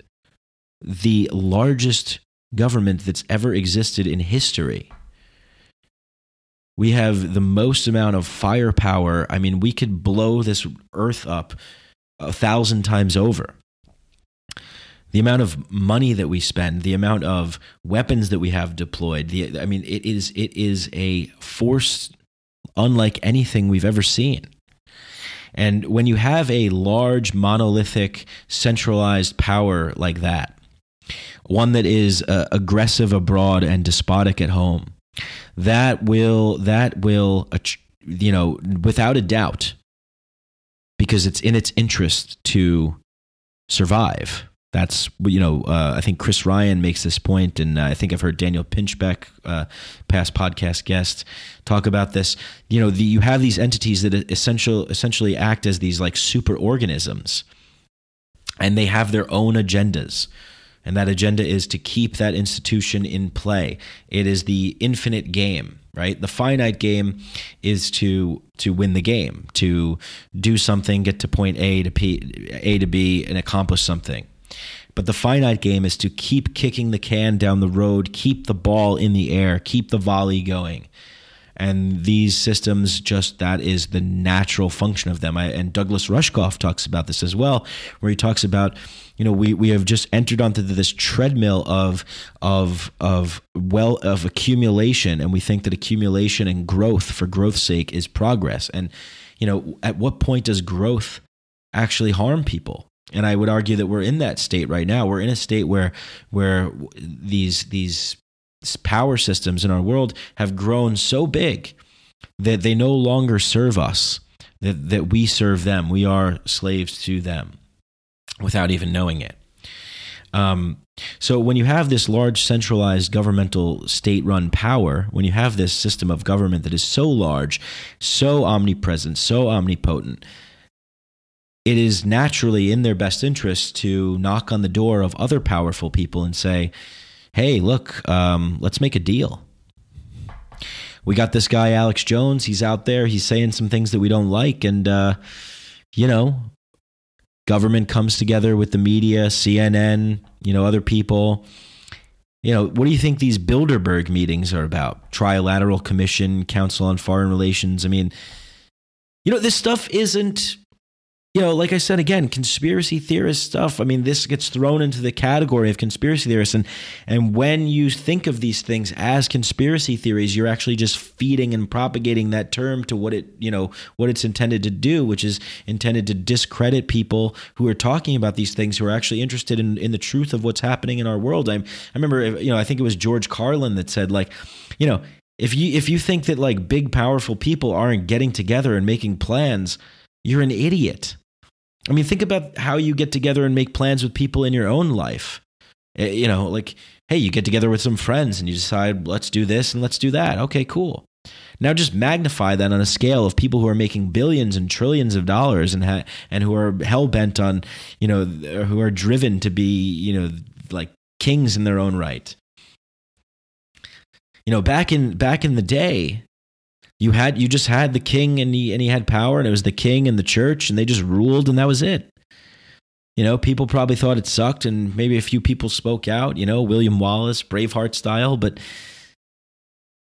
the largest government that's ever existed in history. We have the most amount of firepower. I mean, we could blow this earth up a thousand times over the amount of money that we spend, the amount of weapons that we have deployed. The, I mean, it is it is a force unlike anything we've ever seen. And when you have a large, monolithic, centralized power like that, one that is uh, aggressive abroad and despotic at home, that will that will you know without a doubt, because it's in its interest to survive that's you know uh, I think Chris Ryan makes this point, and uh, I think I've heard Daniel Pinchbeck, uh, past podcast guest, talk about this. You know, the, you have these entities that essential essentially act as these like super organisms, and they have their own agendas. And that agenda is to keep that institution in play. It is the infinite game, right? The finite game is to to win the game, to do something, get to point A to P, A to B, and accomplish something but the finite game is to keep kicking the can down the road, keep the ball in the air, keep the volley going. And these systems, just that is the natural function of them. I, and Douglas Rushkoff talks about this as well, where he talks about, you know, we, we have just entered onto this treadmill of of of well of accumulation, and we think that accumulation and growth for growth's sake is progress. And you know, at what point does growth actually harm people? And I would argue that we're in that state right now. We're in a state where where these these power systems in our world have grown so big that they no longer serve us. That that we serve them. We are slaves to them, without even knowing it. Um, so when you have this large centralized governmental state-run power, when you have this system of government that is so large, so omnipresent, so omnipotent it is naturally in their best interest to knock on the door of other powerful people and say, hey, look, um, let's make a deal. We got this guy, Alex Jones. He's out there. He's saying some things that we don't like. And, uh, you know, government comes together with the media, CNN, you know, other people. You know, what do you think these Bilderberg meetings are about? Trilateral Commission, Council on Foreign Relations. I mean, you know, this stuff isn't you know, like I said again, conspiracy theorist stuff. I mean, this gets thrown into the category of conspiracy theorists, and and when you think of these things as conspiracy theories, you're actually just feeding and propagating that term to what it you know what it's intended to do, which is intended to discredit people who are talking about these things, who are actually interested in in the truth of what's happening in our world. I I remember, you know, I think it was George Carlin that said like, you know, if you if you think that like big powerful people aren't getting together and making plans you're an idiot. I mean, think about how you get together and make plans with people in your own life. Eh, you know, like, hey, you get together with some friends and you decide, let's do this and let's do that. Okay, cool. Now just magnify that on a scale of people who are making billions and trillions of dollars and ha- and who are hell bent on, you know, who are driven to be, you know, like kings in their own right. You know, back in back in the day, you had you just had the king and he and he had power and it was the king and the church and they just ruled and that was it. You know, people probably thought it sucked and maybe a few people spoke out, you know, William Wallace, Braveheart style, but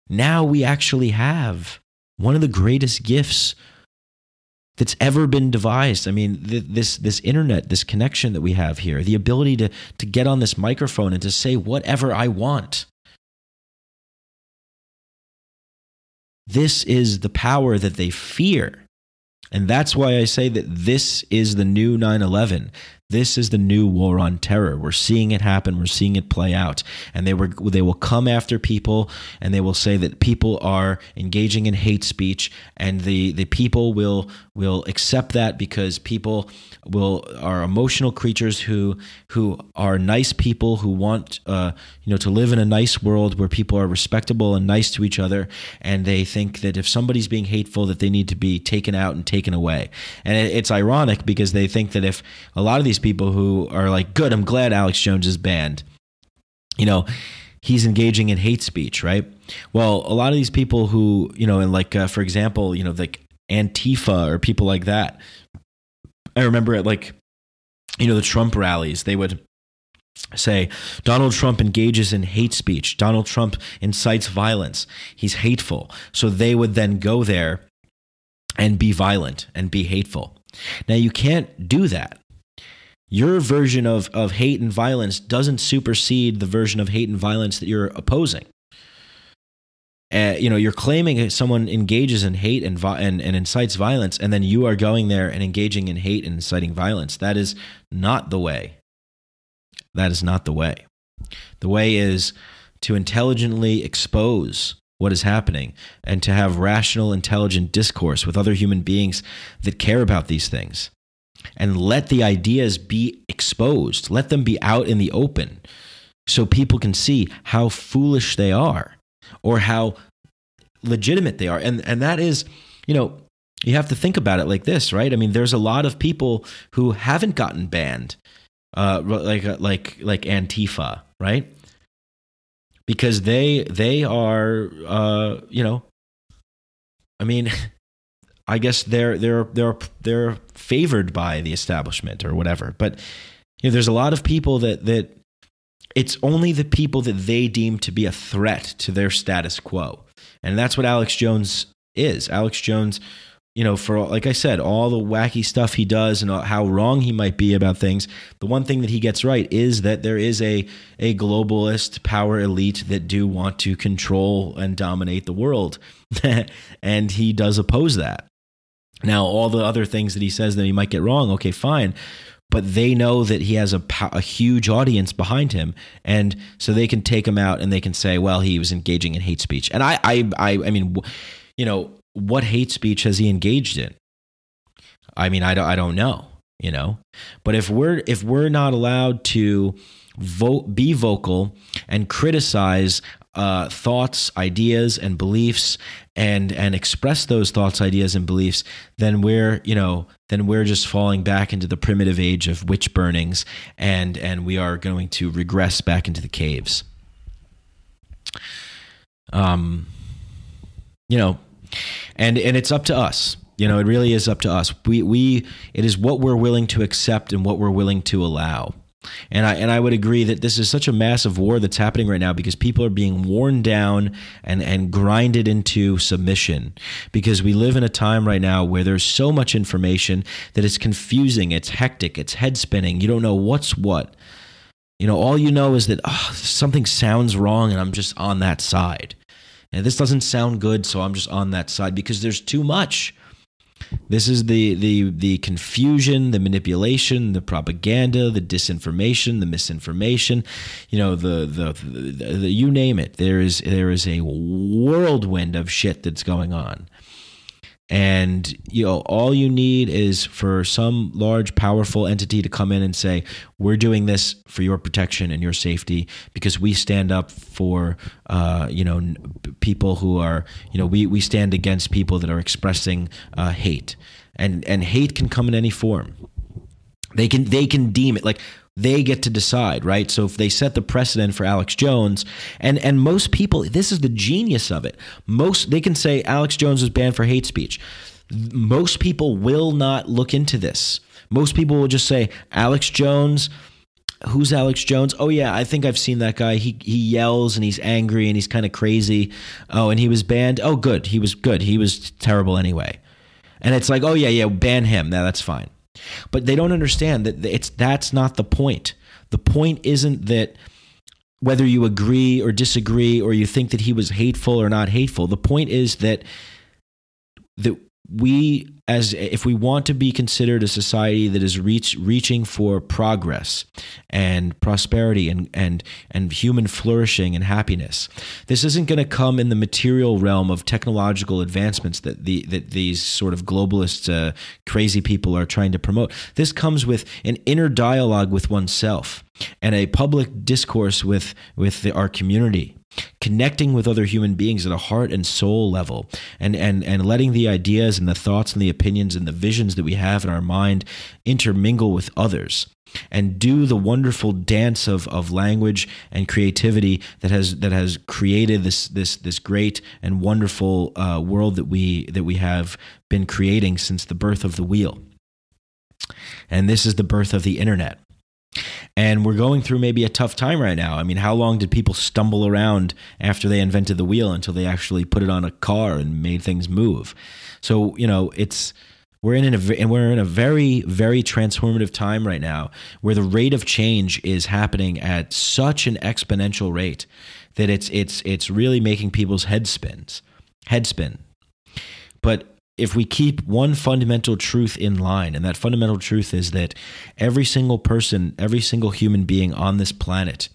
now we actually have one of the greatest gifts that's ever been devised. I mean, th- this this internet, this connection that we have here, the ability to to get on this microphone and to say whatever I want. This is the power that they fear. And that's why I say that this is the new 9 11. This is the new war on terror. We're seeing it happen. We're seeing it play out. And they were they will come after people and they will say that people are engaging in hate speech and the the people will will accept that because people will are emotional creatures who who are nice people who want uh, you know to live in a nice world where people are respectable and nice to each other and they think that if somebody's being hateful that they need to be taken out and taken away. And it, it's ironic because they think that if a lot of these people who are like, good, I'm glad Alex Jones is banned. You know, he's engaging in hate speech, right? Well, a lot of these people who, you know, and like, uh, for example, you know, like Antifa or people like that. I remember at like, you know, the Trump rallies, they would say Donald Trump engages in hate speech. Donald Trump incites violence. He's hateful. So they would then go there and be violent and be hateful. Now, you can't do that your version of, of hate and violence doesn't supersede the version of hate and violence that you're opposing. Uh, you know, you're claiming someone engages in hate and, and, and incites violence, and then you are going there and engaging in hate and inciting violence. That is not the way. That is not the way. The way is to intelligently expose what is happening and to have rational, intelligent discourse with other human beings that care about these things and let the ideas be exposed. Let them be out in the open so people can see how foolish they are or how legitimate they are. And and that is, you know, you have to think about it like this, right? I mean, there's a lot of people who haven't gotten banned, uh, like uh, like like Antifa, right? Because they they are, uh, you know, I mean, [laughs] I guess they're they're they're they're favored by the establishment or whatever. But you know, there's a lot of people that that it's only the people that they deem to be a threat to their status quo, and that's what Alex Jones is. Alex Jones, you know, for like I said, all the wacky stuff he does and how wrong he might be about things. The one thing that he gets right is that there is a a globalist power elite that do want to control and dominate the world, [laughs] and he does oppose that. Now, all the other things that he says that he might get wrong, okay, fine. But they know that he has a, a huge audience behind him, and so they can take him out and they can say, "Well, he was engaging in hate speech." And I, I, I, I mean, you know, what hate speech has he engaged in? I mean, I don't, I don't know, you know. But if we're if we're not allowed to vote, be vocal, and criticize uh, thoughts, ideas, and beliefs, and and express those thoughts, ideas, and beliefs, then we're you know then we're just falling back into the primitive age of witch burnings, and and we are going to regress back into the caves. Um, you know, and and it's up to us. You know, it really is up to us. We we it is what we're willing to accept and what we're willing to allow. And I and I would agree that this is such a massive war that's happening right now because people are being worn down and and grinded into submission because we live in a time right now where there's so much information that it's confusing, it's hectic, it's head spinning. You don't know what's what. You know, all you know is that oh, something sounds wrong and I'm just on that side. And this doesn't sound good, so I'm just on that side because there's too much. This is the the the confusion, the manipulation, the propaganda, the disinformation, the misinformation. You know, the the, the, the you name it. There is there is a whirlwind of shit that's going on and you know all you need is for some large powerful entity to come in and say we're doing this for your protection and your safety because we stand up for uh, you know people who are you know we, we stand against people that are expressing uh, hate. And and hate can come in any form They can they can deem it like they get to decide, right? So if they set the precedent for Alex Jones, and and most people, this is the genius of it. Most they can say Alex Jones was banned for hate speech. Most people will not look into this. Most people will just say Alex Jones. Who's Alex Jones? Oh yeah, I think I've seen that guy. He he yells and he's angry and he's kind of crazy. Oh, and he was banned. Oh, good. He was good. He was terrible anyway. And it's like, oh yeah, yeah, ban him. Now that's fine. But they don't understand that it's that's not the point. The point isn't that whether you agree or disagree or you think that he was hateful or not hateful. The point is that that we as if we want to be considered a society that is reach, reaching for progress and prosperity and and and human flourishing and happiness this isn't going to come in the material realm of technological advancements that the that these sort of globalist uh, crazy people are trying to promote. This comes with an inner dialogue with oneself and a public discourse with with the, our community connecting with other human beings at a heart and soul level and and and letting the ideas and the thoughts and the opinions and the visions that we have in our mind intermingle with others and do the wonderful dance of, of language and creativity that has that has created this this this great and wonderful uh, world that we that we have been creating since the birth of the wheel. And this is the birth of the internet and we're going through maybe a tough time right now. I mean, how long did people stumble around after they invented the wheel until they actually put it on a car and made things move? So, you know, it's we're in a and we're in a very very transformative time right now where the rate of change is happening at such an exponential rate that it's it's it's really making people's head spins head spin but if we keep one fundamental truth in line, and that fundamental truth is that every single person, every single human being on this planet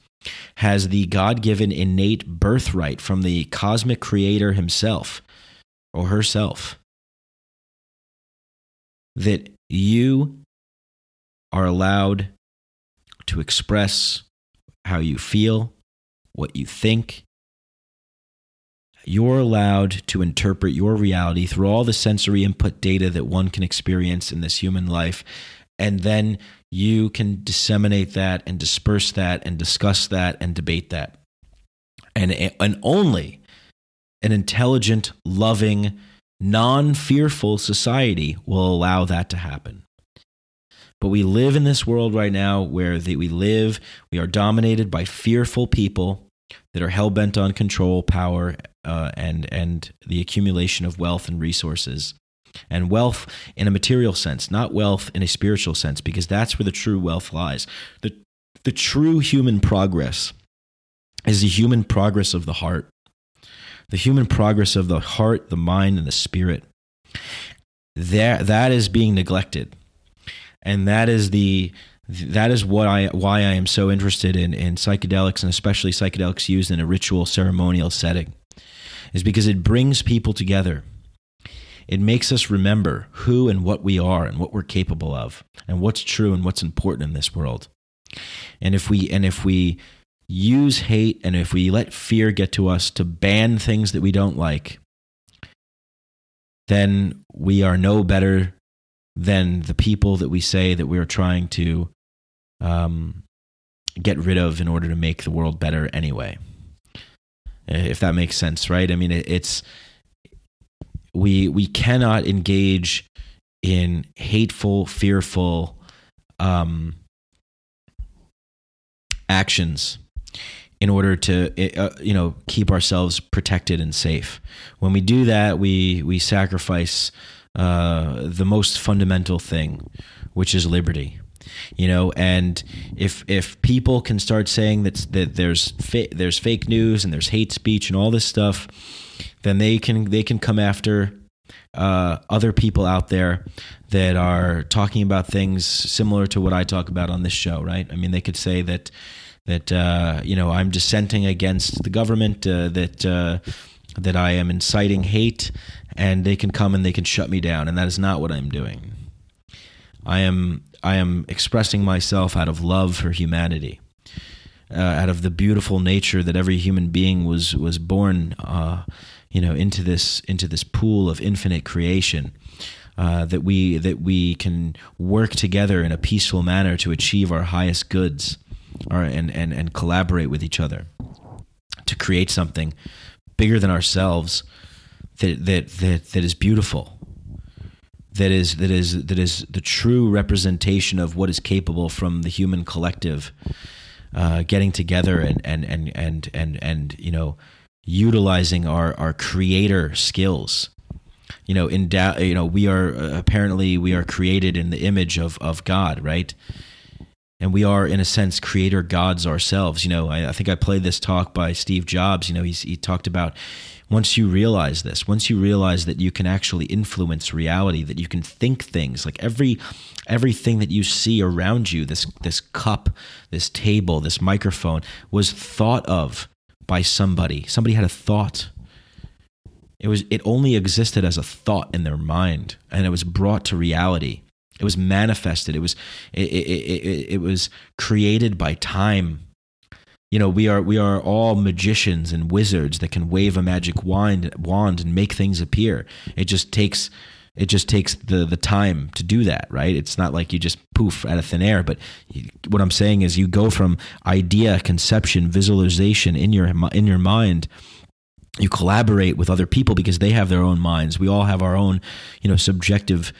has the God given innate birthright from the cosmic creator himself or herself, that you are allowed to express how you feel, what you think, you're allowed to interpret your reality through all the sensory input data that one can experience in this human life. And then you can disseminate that and disperse that and discuss that and debate that. And, and only an intelligent, loving, non fearful society will allow that to happen. But we live in this world right now where the, we live, we are dominated by fearful people that are hell bent on control, power, uh, and and the accumulation of wealth and resources, and wealth in a material sense, not wealth in a spiritual sense, because that's where the true wealth lies. the The true human progress is the human progress of the heart, the human progress of the heart, the mind, and the spirit. That that is being neglected, and that is the that is what I why I am so interested in in psychedelics and especially psychedelics used in a ritual ceremonial setting is because it brings people together. It makes us remember who and what we are and what we're capable of and what's true and what's important in this world. And if we and if we use hate and if we let fear get to us to ban things that we don't like, then we are no better than the people that we say that we're trying to um, get rid of in order to make the world better anyway. If that makes sense, right? I mean, it, it's we we cannot engage in hateful, fearful um, actions in order to uh, you know keep ourselves protected and safe. When we do that, we we sacrifice uh, the most fundamental thing, which is liberty you know and if if people can start saying that that there's fa- there's fake news and there's hate speech and all this stuff then they can they can come after uh, other people out there that are talking about things similar to what I talk about on this show, right? I mean, they could say that that uh, you know I'm dissenting against the government, uh, that uh, that I am inciting hate, and they can come and they can shut me down, and that is not what I'm doing. I am I am expressing myself out of love for humanity, uh, out of the beautiful nature that every human being was was born, uh, you know, into this into this pool of infinite creation, uh, that we that we can work together in a peaceful manner to achieve our highest goods, or, and and and collaborate with each other to create something bigger than ourselves that that that, that is beautiful that is that is that is the true representation of what is capable from the human collective uh, getting together and and and and and and you know utilizing our our creator skills. You know in da- you know we are uh, apparently we are created in the image of of God right and we are in a sense creator gods ourselves. You know I, I think I played this talk by Steve Jobs. You know he's, he talked about once you realize this once you realize that you can actually influence reality that you can think things like every everything that you see around you this this cup this table this microphone was thought of by somebody. Somebody had a thought. It was it only existed as a thought in their mind and it was brought to reality it was manifested. It was it, it, it, it was created by time. You know we are we are all magicians and wizards that can wave a magic wand wand and make things appear. It just takes it just takes the the time to do that right? It's not like you just poof out of thin air but what i'm saying is you go from idea conception visualization in your in your mind. You collaborate with other people because they have their own minds. We all have our own you know subjective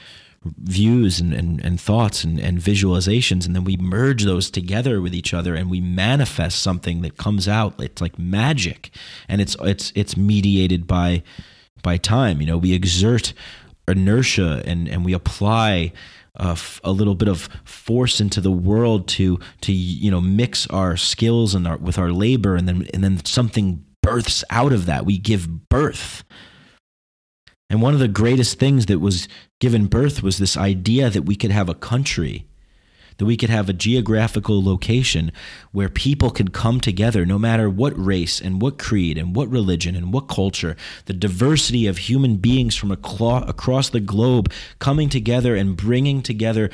views and, and, and thoughts and, and visualizations and then we merge those together with each other and we manifest something that comes out. It's like magic and it's it's it's mediated by by time. You know we exert inertia and and we apply a, a little bit of force into the world to to you know mix our skills and our with our labor and then and then something births out of that. We give birth and one of the greatest things that was given birth was this idea that we could have a country, that we could have a geographical location where people could come together no matter what race and what creed and what religion and what culture, the diversity of human beings from across the globe coming together and bringing together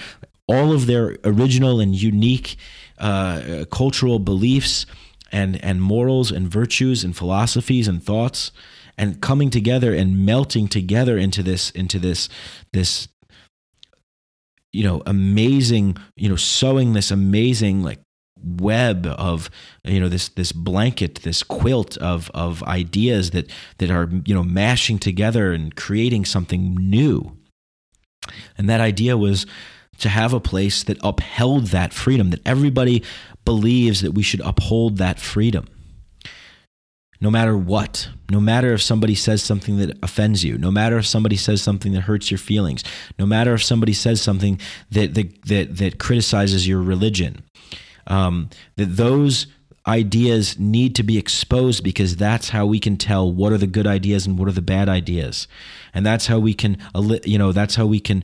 all of their original and unique uh, cultural beliefs and, and morals and virtues and philosophies and thoughts and coming together and melting together into this into this this you know amazing you know sewing this amazing like web of you know this this blanket this quilt of of ideas that that are you know mashing together and creating something new. And that idea was to have a place that upheld that freedom that everybody believes that we should uphold that freedom no matter what, no matter if somebody says something that offends you, no matter if somebody says something that hurts your feelings, no matter if somebody says something that that that, that criticizes your religion, um, that those ideas need to be exposed because that's how we can tell what are the good ideas and what are the bad ideas, and that's how we can you know that's how we can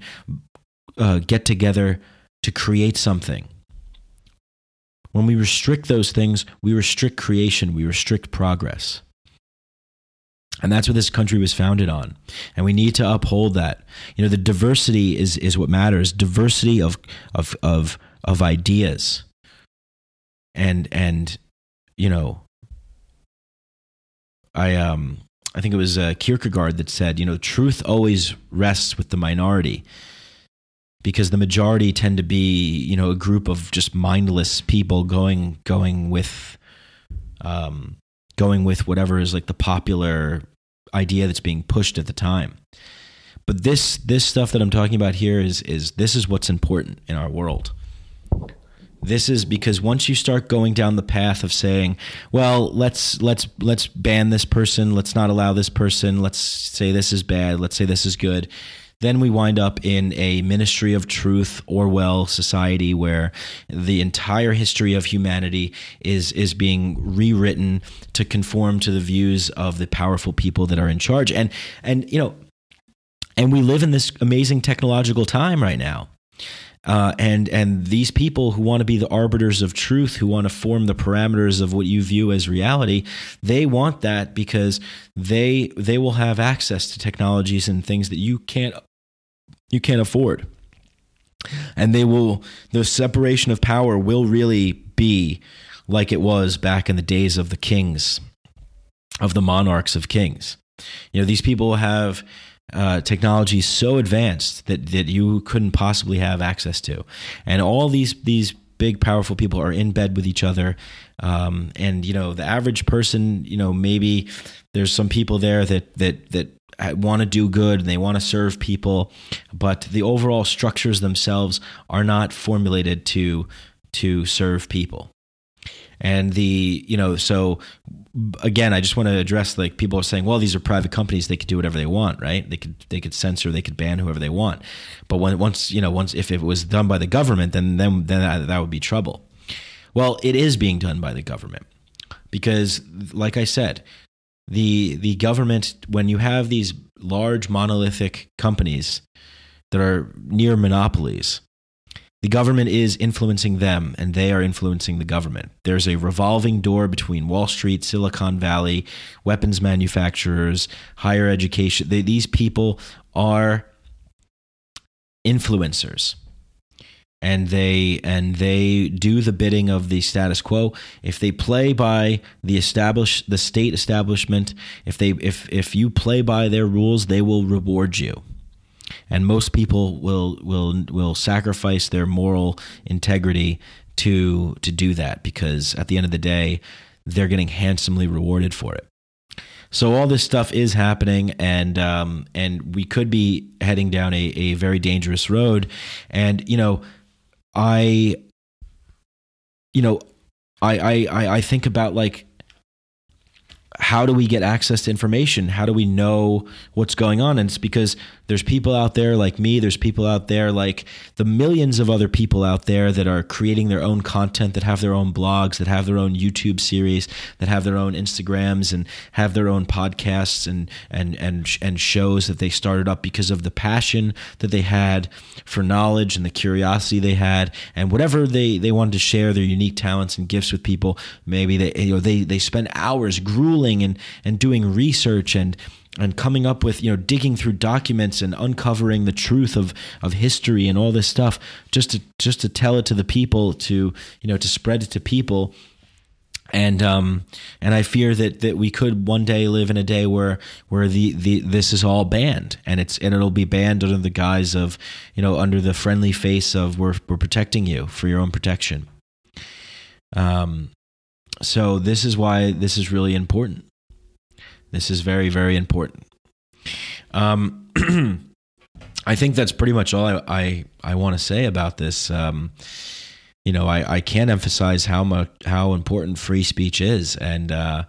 uh, get together to create something. When we restrict those things, we restrict creation, we restrict progress. And that's what this country was founded on. And we need to uphold that. You know, the diversity is, is what matters. Diversity of, of, of, of ideas. And, and, you know, I, um, I think it was uh, Kierkegaard that said, you know, truth always rests with the minority because the majority tend to be you know a group of just mindless people going going with um, going with whatever is like the popular idea that's being pushed at the time. But this this stuff that i'm talking about here is is this is what's important in our world. This is because once you start going down the path of saying well let's let's let's ban this person. Let's not allow this person. Let's say this is bad. Let's say this is good then we wind up in a ministry of truth, Orwell society, where the entire history of humanity is is being rewritten to conform to the views of the powerful people that are in charge. And and you know, and we live in this amazing technological time right now. Uh, and and these people who want to be the arbiters of truth, who want to form the parameters of what you view as reality, they want that because they they will have access to technologies and things that you can't you can't afford. And they will, the separation of power will really be like it was back in the days of the kings, of the monarchs of kings. You know, these people have uh, technology so advanced that that you couldn't possibly have access to, and all these these big powerful people are in bed with each other, um, and you know the average person, you know maybe there's some people there that that that want to do good and they want to serve people, but the overall structures themselves are not formulated to to serve people and the you know so again i just want to address like people are saying well these are private companies they could do whatever they want right? They could they could censor they could ban whoever they want. But when once you know once if it was done by the government then then then that, that would be trouble. Well it is being done by the government because like i said the the government when you have these large monolithic companies that are near monopolies the government is influencing them and they are influencing the government. There's a revolving door between Wall Street, Silicon Valley, weapons manufacturers, higher education. They, these people are influencers. And they and they do the bidding of the status quo. If they play by the establish the state establishment, if they if if you play by their rules, they will reward you and most people will will will sacrifice their moral integrity to to do that because at the end of the day they're getting handsomely rewarded for it so all this stuff is happening and um, and we could be heading down a, a very dangerous road and you know i you know I, I i think about like how do we get access to information? How do we know what's going on? And it's because there's people out there like me, there's people out there like the millions of other people out there that are creating their own content, that have their own blogs, that have their own YouTube series, that have their own Instagrams and have their own podcasts and and and and shows that they started up because of the passion that they had for knowledge and the curiosity they had and whatever they they wanted to share their unique talents and gifts with people. Maybe they you know they they spend hours grueling and and doing research and and coming up with you know digging through documents and uncovering the truth of of history and all this stuff just to just to tell it to the people to you know to spread it to people. And um and I fear that that we could one day live in a day where where the the this is all banned and it's and it'll be banned under the guise of you know under the friendly face of we're we're protecting you for your own protection. Um so this is why this is really important this is very, very important. Um, [clears throat] I think that's pretty much all I I, I want to say about this. Um, you know, I, I can't emphasize how much how important free speech is, and uh,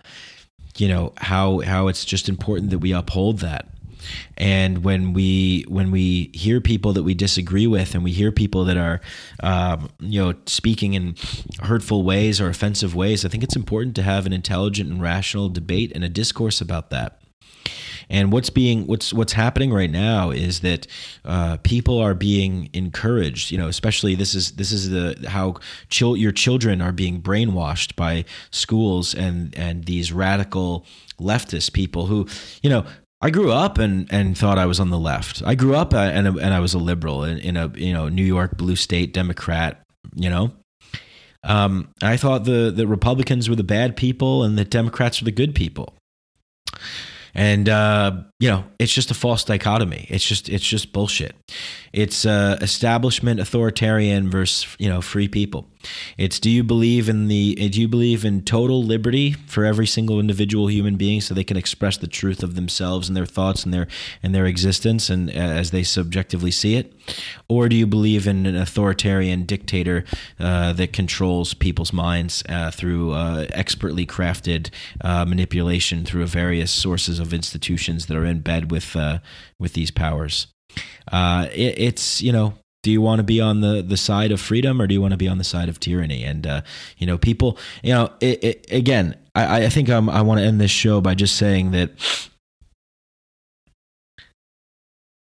you know how how it's just important that we uphold that and when we when we hear people that we disagree with and we hear people that are um, you know speaking in hurtful ways or offensive ways i think it's important to have an intelligent and rational debate and a discourse about that and what's being what's what's happening right now is that uh, people are being encouraged. You know, especially this is this is the how chil- your children are being brainwashed by schools and and these radical leftist people who you know I grew up and, and thought I was on the left. I grew up uh, and, and I was a liberal in, in a you know New York blue state Democrat. You know, um, I thought the the Republicans were the bad people and the Democrats were the good people and uh, you know it's just a false dichotomy it's just it's just bullshit it's uh, establishment authoritarian versus you know free people it's do you believe in the do you believe in total liberty for every single individual human being so they can express the truth of themselves and their thoughts and their and their existence and uh, as they subjectively see it? Or do you believe in an authoritarian dictator uh, that controls people's minds uh, through uh, expertly crafted uh, manipulation through various sources of institutions that are in bed with uh, with these powers? It, it's you know do you want to be on the the side of freedom or do you want to be on the side of tyranny? And uh, you know people you know it, it, again i, I think I'm, i want to end this show by just saying that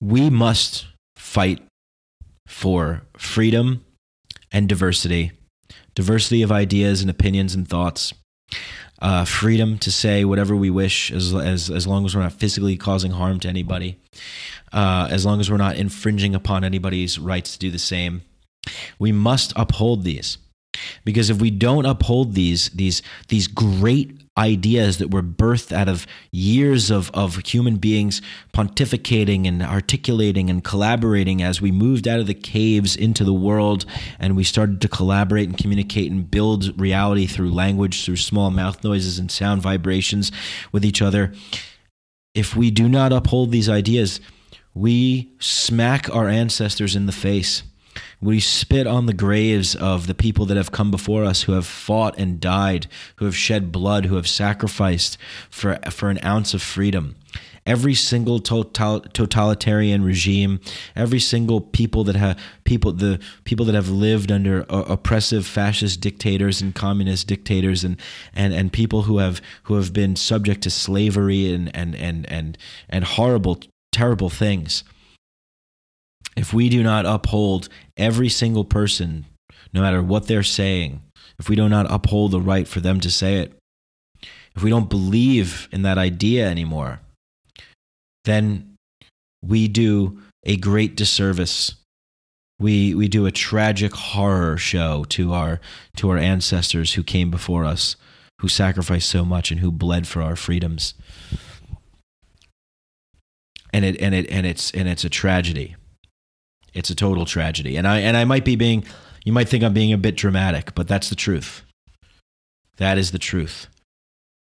we must fight for freedom and diversity. Diversity of ideas and opinions and thoughts uh, freedom to say whatever we wish as, as, as long as we're not physically causing harm to anybody, uh, as long as we're not infringing upon anybody's rights to do the same. We must uphold these because if we don't uphold these these these great ideas that were birthed out of years of, of human beings pontificating and articulating and collaborating as we moved out of the caves into the world and we started to collaborate and communicate and build reality through language, through small mouth noises and sound vibrations with each other. If we do not uphold these ideas, we smack our ancestors in the face we spit on the graves of the people that have come before us who have fought and died, who have shed blood, who have sacrificed for, for an ounce of freedom. Every single total, totalitarian regime, every single people that have people the people that have lived under uh, oppressive fascist dictators and communist dictators and, and, and people who have who have been subject to slavery and and and and, and horrible terrible things if we do not uphold every single person, no matter what they're saying, if we do not uphold the right for them to say it, if we don't believe in that idea anymore, then we do a great disservice. We, we do a tragic horror show to our, to our ancestors who came before us, who sacrificed so much and who bled for our freedoms. And it, and it, and it's, and it's a tragedy. It's a total tragedy. And I and I might be being you might think I'm being a bit dramatic, but that's the truth. That is the truth.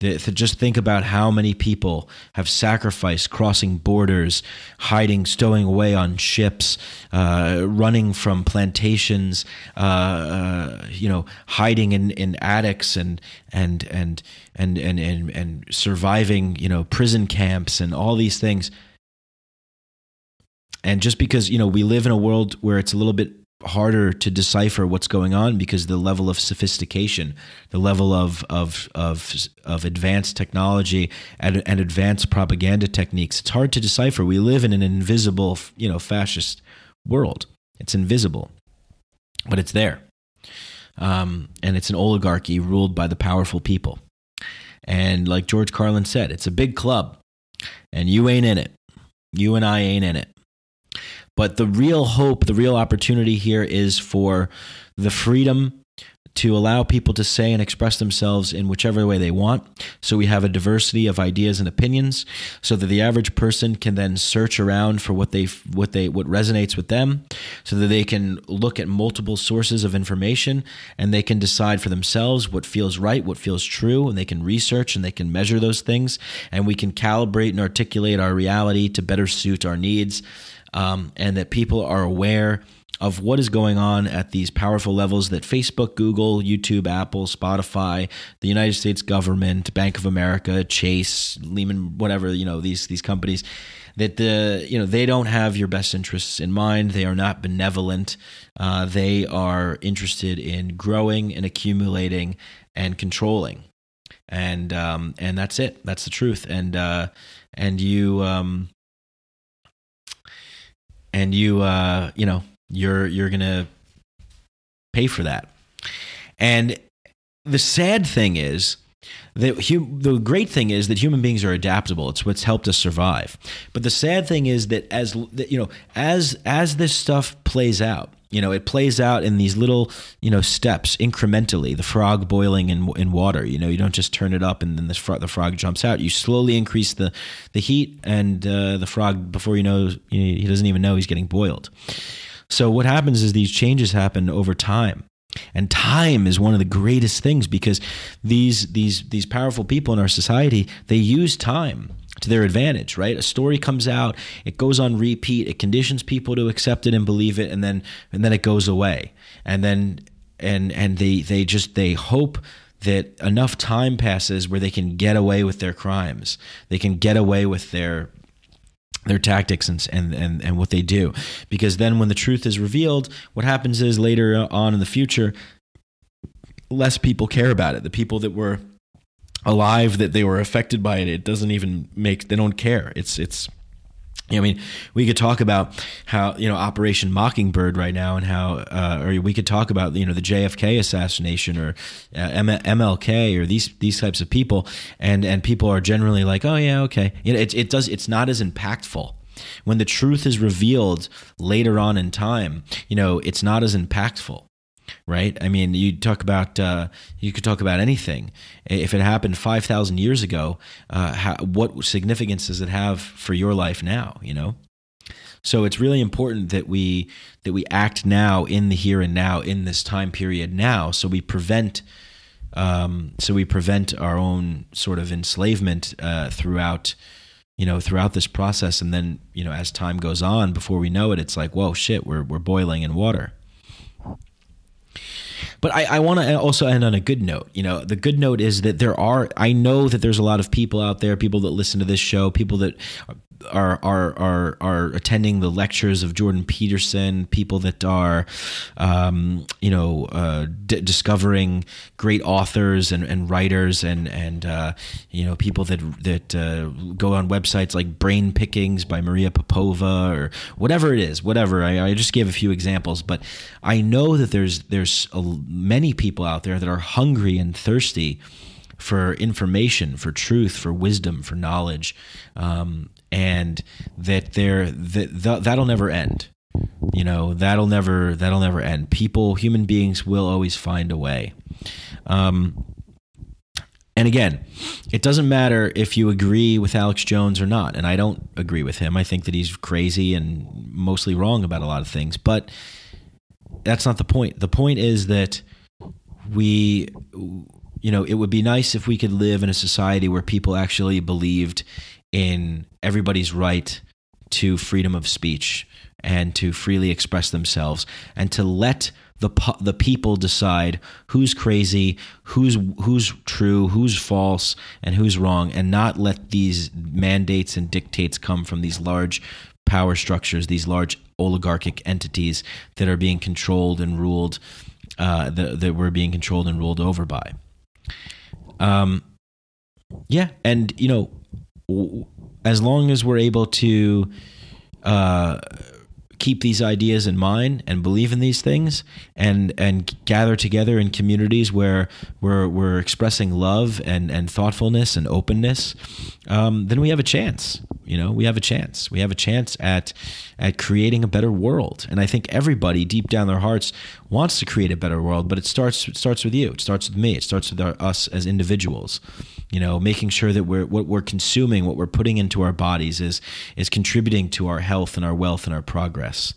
just think about how many people have sacrificed crossing borders, hiding, stowing away on ships, uh, running from plantations, uh, uh, you know, hiding in, in attics and and, and and and and and surviving, you know, prison camps and all these things and just because, you know, we live in a world where it's a little bit harder to decipher what's going on because the level of sophistication, the level of of of of advanced technology and, and advanced propaganda techniques, it's hard to decipher. We live in an invisible, you know, fascist world. It's invisible, but it's there, um, and it's an oligarchy ruled by the powerful people. And like George Carlin said, it's a big club, and you ain't in it. You and I ain't in it. But the real hope, the real opportunity here is for the freedom to allow people to say and express themselves in whichever way they want. So we have a diversity of ideas and opinions so that the average person can then search around for what they what they what resonates with them so that they can look at multiple sources of information and they can decide for themselves what feels right, what feels true, and they can research and they can measure those things and we can calibrate and articulate our reality to better suit our needs um, and that people are aware of what is going on at these powerful levels that Facebook, Google, YouTube, Apple, Spotify, the United States government, Bank of America, Chase, Lehman, whatever, you know, these these companies that the you know they don't have your best interests in mind. They are not benevolent. Uh, they are interested in growing and accumulating and controlling, and um, and that's it. That's the truth. And uh, and you um, and you uh, you know you're you're gonna pay for that. And the sad thing is that hum- the great thing is that human beings are adaptable. It's what's helped us survive. But the sad thing is that as you know, as as this stuff plays out, you know, it plays out in these little, you know, steps incrementally. The frog boiling in in water. You know, you don't just turn it up and then the, fro- the frog jumps out. You slowly increase the the heat, and uh, the frog, before you know, he doesn't even know he's getting boiled. So what happens is these changes happen over time. And time is one of the greatest things because these these these powerful people in our society they use time to their advantage, right? A story comes out, it goes on repeat, it conditions people to accept it and believe it, and then and then it goes away. And then and and they they just they hope that enough time passes where they can get away with their crimes. They can get away with their their tactics and, and, and, and what they do. Because then when the truth is revealed, what happens is later on in the future, less people care about it. The people that were alive that they were affected by it. It doesn't even make they don't care. It's it's I mean, we could talk about how you know Operation Mockingbird right now, and how, uh, or we could talk about you know the JFK assassination or uh, MLK or these these types of people, and and people are generally like, oh yeah, okay, you know, it it does it's not as impactful when the truth is revealed later on in time. You know, it's not as impactful. Right? I mean, you talk about uh, you could talk about anything. If it happened five thousand years ago, uh, how, what significance does it have for your life now? You know. So it's really important that we that we act now in the here and now in this time period now, so we prevent um, so we prevent our own sort of enslavement uh, throughout you know throughout this process, and then you know as time goes on, before we know it, it's like whoa shit, we're we're boiling in water. But I, I want to also end on a good note. You know, the good note is that there are, I know that there's a lot of people out there, people that listen to this show, people that are are are are attending the lectures of Jordan Peterson, people that are, um, you know, uh, d- discovering great authors and, and writers, and and uh, you know, people that that uh, go on websites like Brain Pickings by Maria Popova or whatever it is, whatever. I, I just gave a few examples, but I know that there's there's a, many people out there that are hungry and thirsty for information, for truth, for wisdom, for knowledge. Um, and that there that that'll never end. You know that'll never that'll never end. People human beings will always find a way. Um, and again it doesn't matter if you agree with alex jones or not and i don't agree with him. I think that he's crazy and mostly wrong about a lot of things but that's not the point. The point is that we you know it would be nice if we could live in a society where people actually believed in everybody's right to freedom of speech and to freely express themselves and to let the the people decide who's crazy, who's who's true, who's false, and who's wrong, and not let these mandates and dictates come from these large power structures, these large oligarchic entities that are being controlled and ruled, uh, that, that we're being controlled and ruled over by. Um, yeah, and you know, as long as we're able to uh, keep these ideas in mind and believe in these things and and gather together in communities where we're we're expressing love and and thoughtfulness and openness um, then we have a chance you know we have a chance. We have a chance at at creating a better world. And i think everybody deep down their hearts wants to create a better world but it starts it starts with you. It starts with me. It starts with our, us as individuals. You know making sure that we're what we're consuming what we're putting into our bodies is is contributing to our health and our wealth and our progress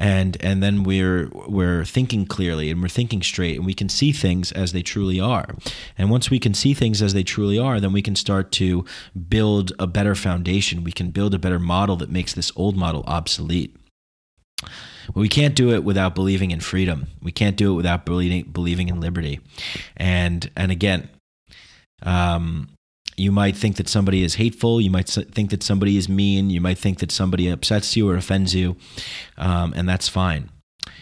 and and then we're we're thinking clearly and we're thinking straight and we can see things as they truly are and once we can see things as they truly are then we can start to build a better foundation we can build a better model that makes this old model obsolete but we can't do it without believing in freedom. We can't do it without believing believing in liberty. And and again, um, you might think that somebody is hateful. You might think that somebody is mean. You might think that somebody upsets you or offends you, um, and that's fine.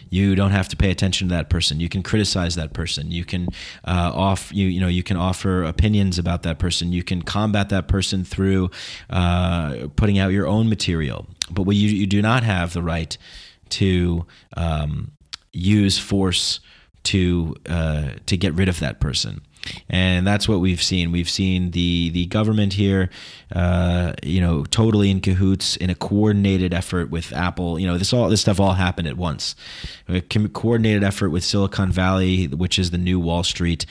You don't have to pay attention to that person. You can criticize that person. You can uh, off you you know you can offer opinions about that person. You can combat that person through uh, putting out your own material. But what you you do not have the right to um, use force to uh, to get rid of that person and that's what we've seen. We've seen the the government here, uh, you know, totally in cahoots in a coordinated effort with Apple. You know, this all this stuff all happened at once. A coordinated effort with Silicon Valley, which is the new Wall Street,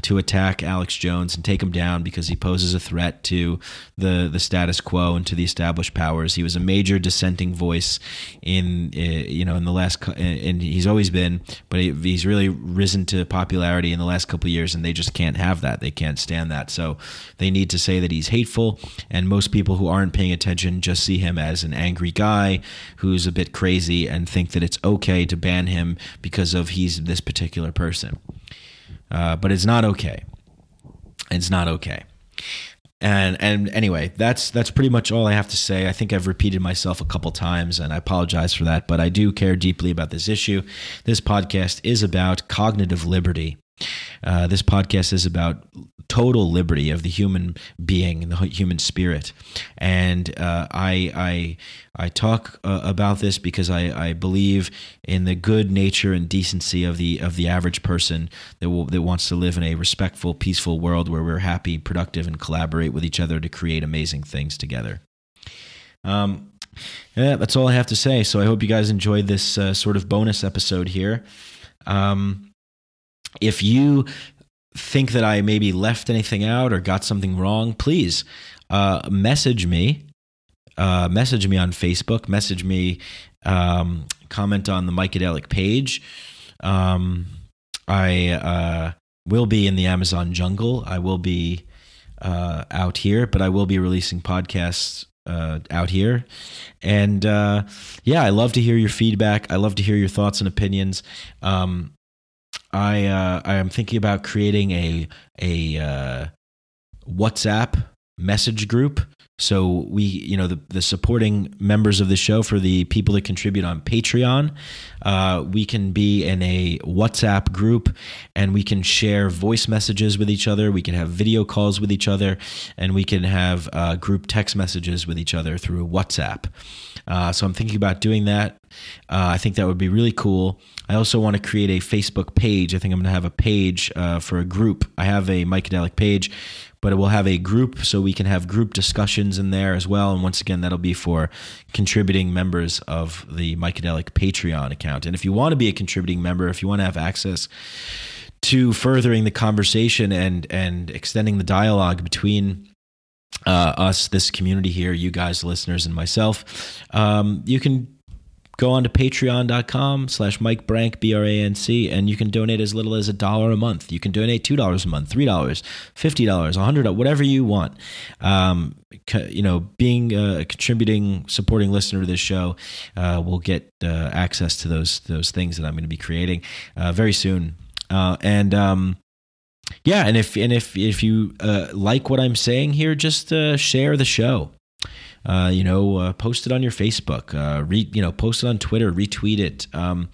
to attack Alex Jones and take him down because he poses a threat to the the status quo and to the established powers. He was a major dissenting voice in uh, you know in the last and he's always been, but he's really risen to popularity in the last couple years, and they just can't have that. They can't stand that. So they need to say that he's hateful. And most people who aren't paying attention just see him as an angry guy who's a bit crazy and think that it's okay to ban him because of he's this particular person. Uh, but it's not okay. It's not okay. And and anyway, that's that's pretty much all I have to say. I think I've repeated myself a couple times, and I apologize for that. But I do care deeply about this issue. This podcast is about cognitive liberty, uh, this podcast is about total liberty of the human being, and the human spirit, and uh, I, I I talk uh, about this because I, I believe in the good nature and decency of the of the average person that will, that wants to live in a respectful, peaceful world where we're happy, productive, and collaborate with each other to create amazing things together. Um, yeah, that's all I have to say. So I hope you guys enjoyed this uh, sort of bonus episode here. Um, if you think that I maybe left anything out or got something wrong, please uh, message me. Uh, message me on Facebook. Message me. Um, comment on the Mikeadelic page. Um, I uh, will be in the Amazon jungle. I will be uh, out here, but I will be releasing podcasts uh, out here. And uh, yeah, I love to hear your feedback. I love to hear your thoughts and opinions. Um, I uh, I am thinking about creating a a uh, WhatsApp message group so we, you know, the, the supporting members of the show for the people that contribute on Patreon, uh, we can be in a WhatsApp group and we can share voice messages with each other. We can have video calls with each other, and we can have uh, group text messages with each other through WhatsApp. Uh, so I'm thinking about doing that. Uh, I think that would be really cool. I also want to create a Facebook page. I think I'm going to have a page uh, for a group. I have a Mikeadelic page but it will have a group so we can have group discussions in there as well. And once again, that'll be for contributing members of the Mikeadelic Patreon account. And if you want to be a contributing member, if you want to have access to furthering the conversation and and extending the dialogue between uh, us, this community here, you guys, listeners, and myself, um, you can go on to patreon.com slash mike brank b-r-a-n-c and you can donate as little as a dollar a month. You can donate two dollars a month three dollars fifty dollars a hundred whatever you want. Um, you know being a contributing supporting listener to this show uh, will get uh, access to those those things that i'm going to be creating uh, very soon. Uh, and um, yeah and if and if if you uh, like what i'm saying here just uh, share the show uh, you know, uh, post it on your Facebook, uh, re, you know, post it on Twitter, retweet it, um,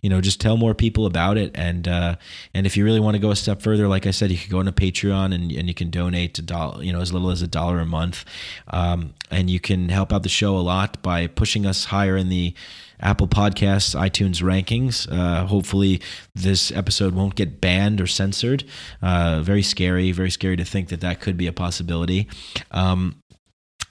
you know, just tell more people about it. And, uh, and if you really want to go a step further, like I said, you can go into Patreon and, and you can donate a dollar, you know, as little as a dollar a month. Um, and you can help out the show a lot by pushing us higher in the, Apple Podcasts, iTunes rankings. Uh, hopefully, this episode won't get banned or censored. Uh, very scary, very scary to think that that could be a possibility. Um,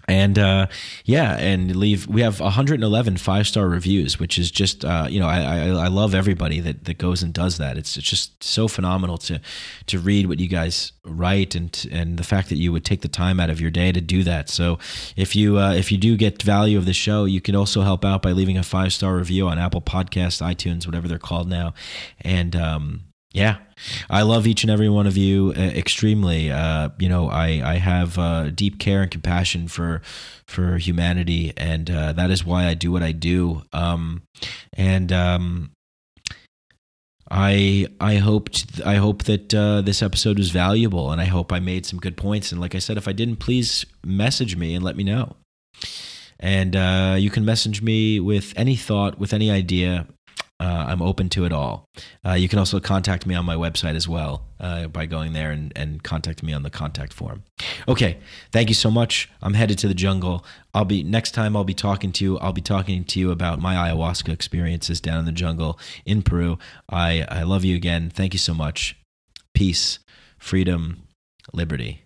and uh, yeah, and leave. We have 111 five star reviews, which is just uh, you know I, I, I love everybody that, that goes and does that. It's it's just so phenomenal to to read what you guys write and and the fact that you would take the time out of your day to do that. So if you uh, if you do get value of the show, you can also help out by leaving a five star review on Apple Podcasts, iTunes, whatever they're called now, and um, yeah, I love each and every one of you uh, extremely. Uh, you know, I I have uh, deep care and compassion for for humanity, and uh, that is why I do what I do. Um, and um, I I hoped I hope that uh, this episode was valuable, and I hope I made some good points. And like I said, if I didn't, please message me and let me know. And uh, you can message me with any thought, with any idea, uh, I'm open to it all. Uh, you can also contact me on my website as well uh, by going there and, and contact me on the contact form. Okay, thank you so much. I'm headed to the jungle. I'll be next time. I'll be talking to you. I'll be talking to you about my ayahuasca experiences down in the jungle in Peru. I I love you again. Thank you so much. Peace, freedom, liberty.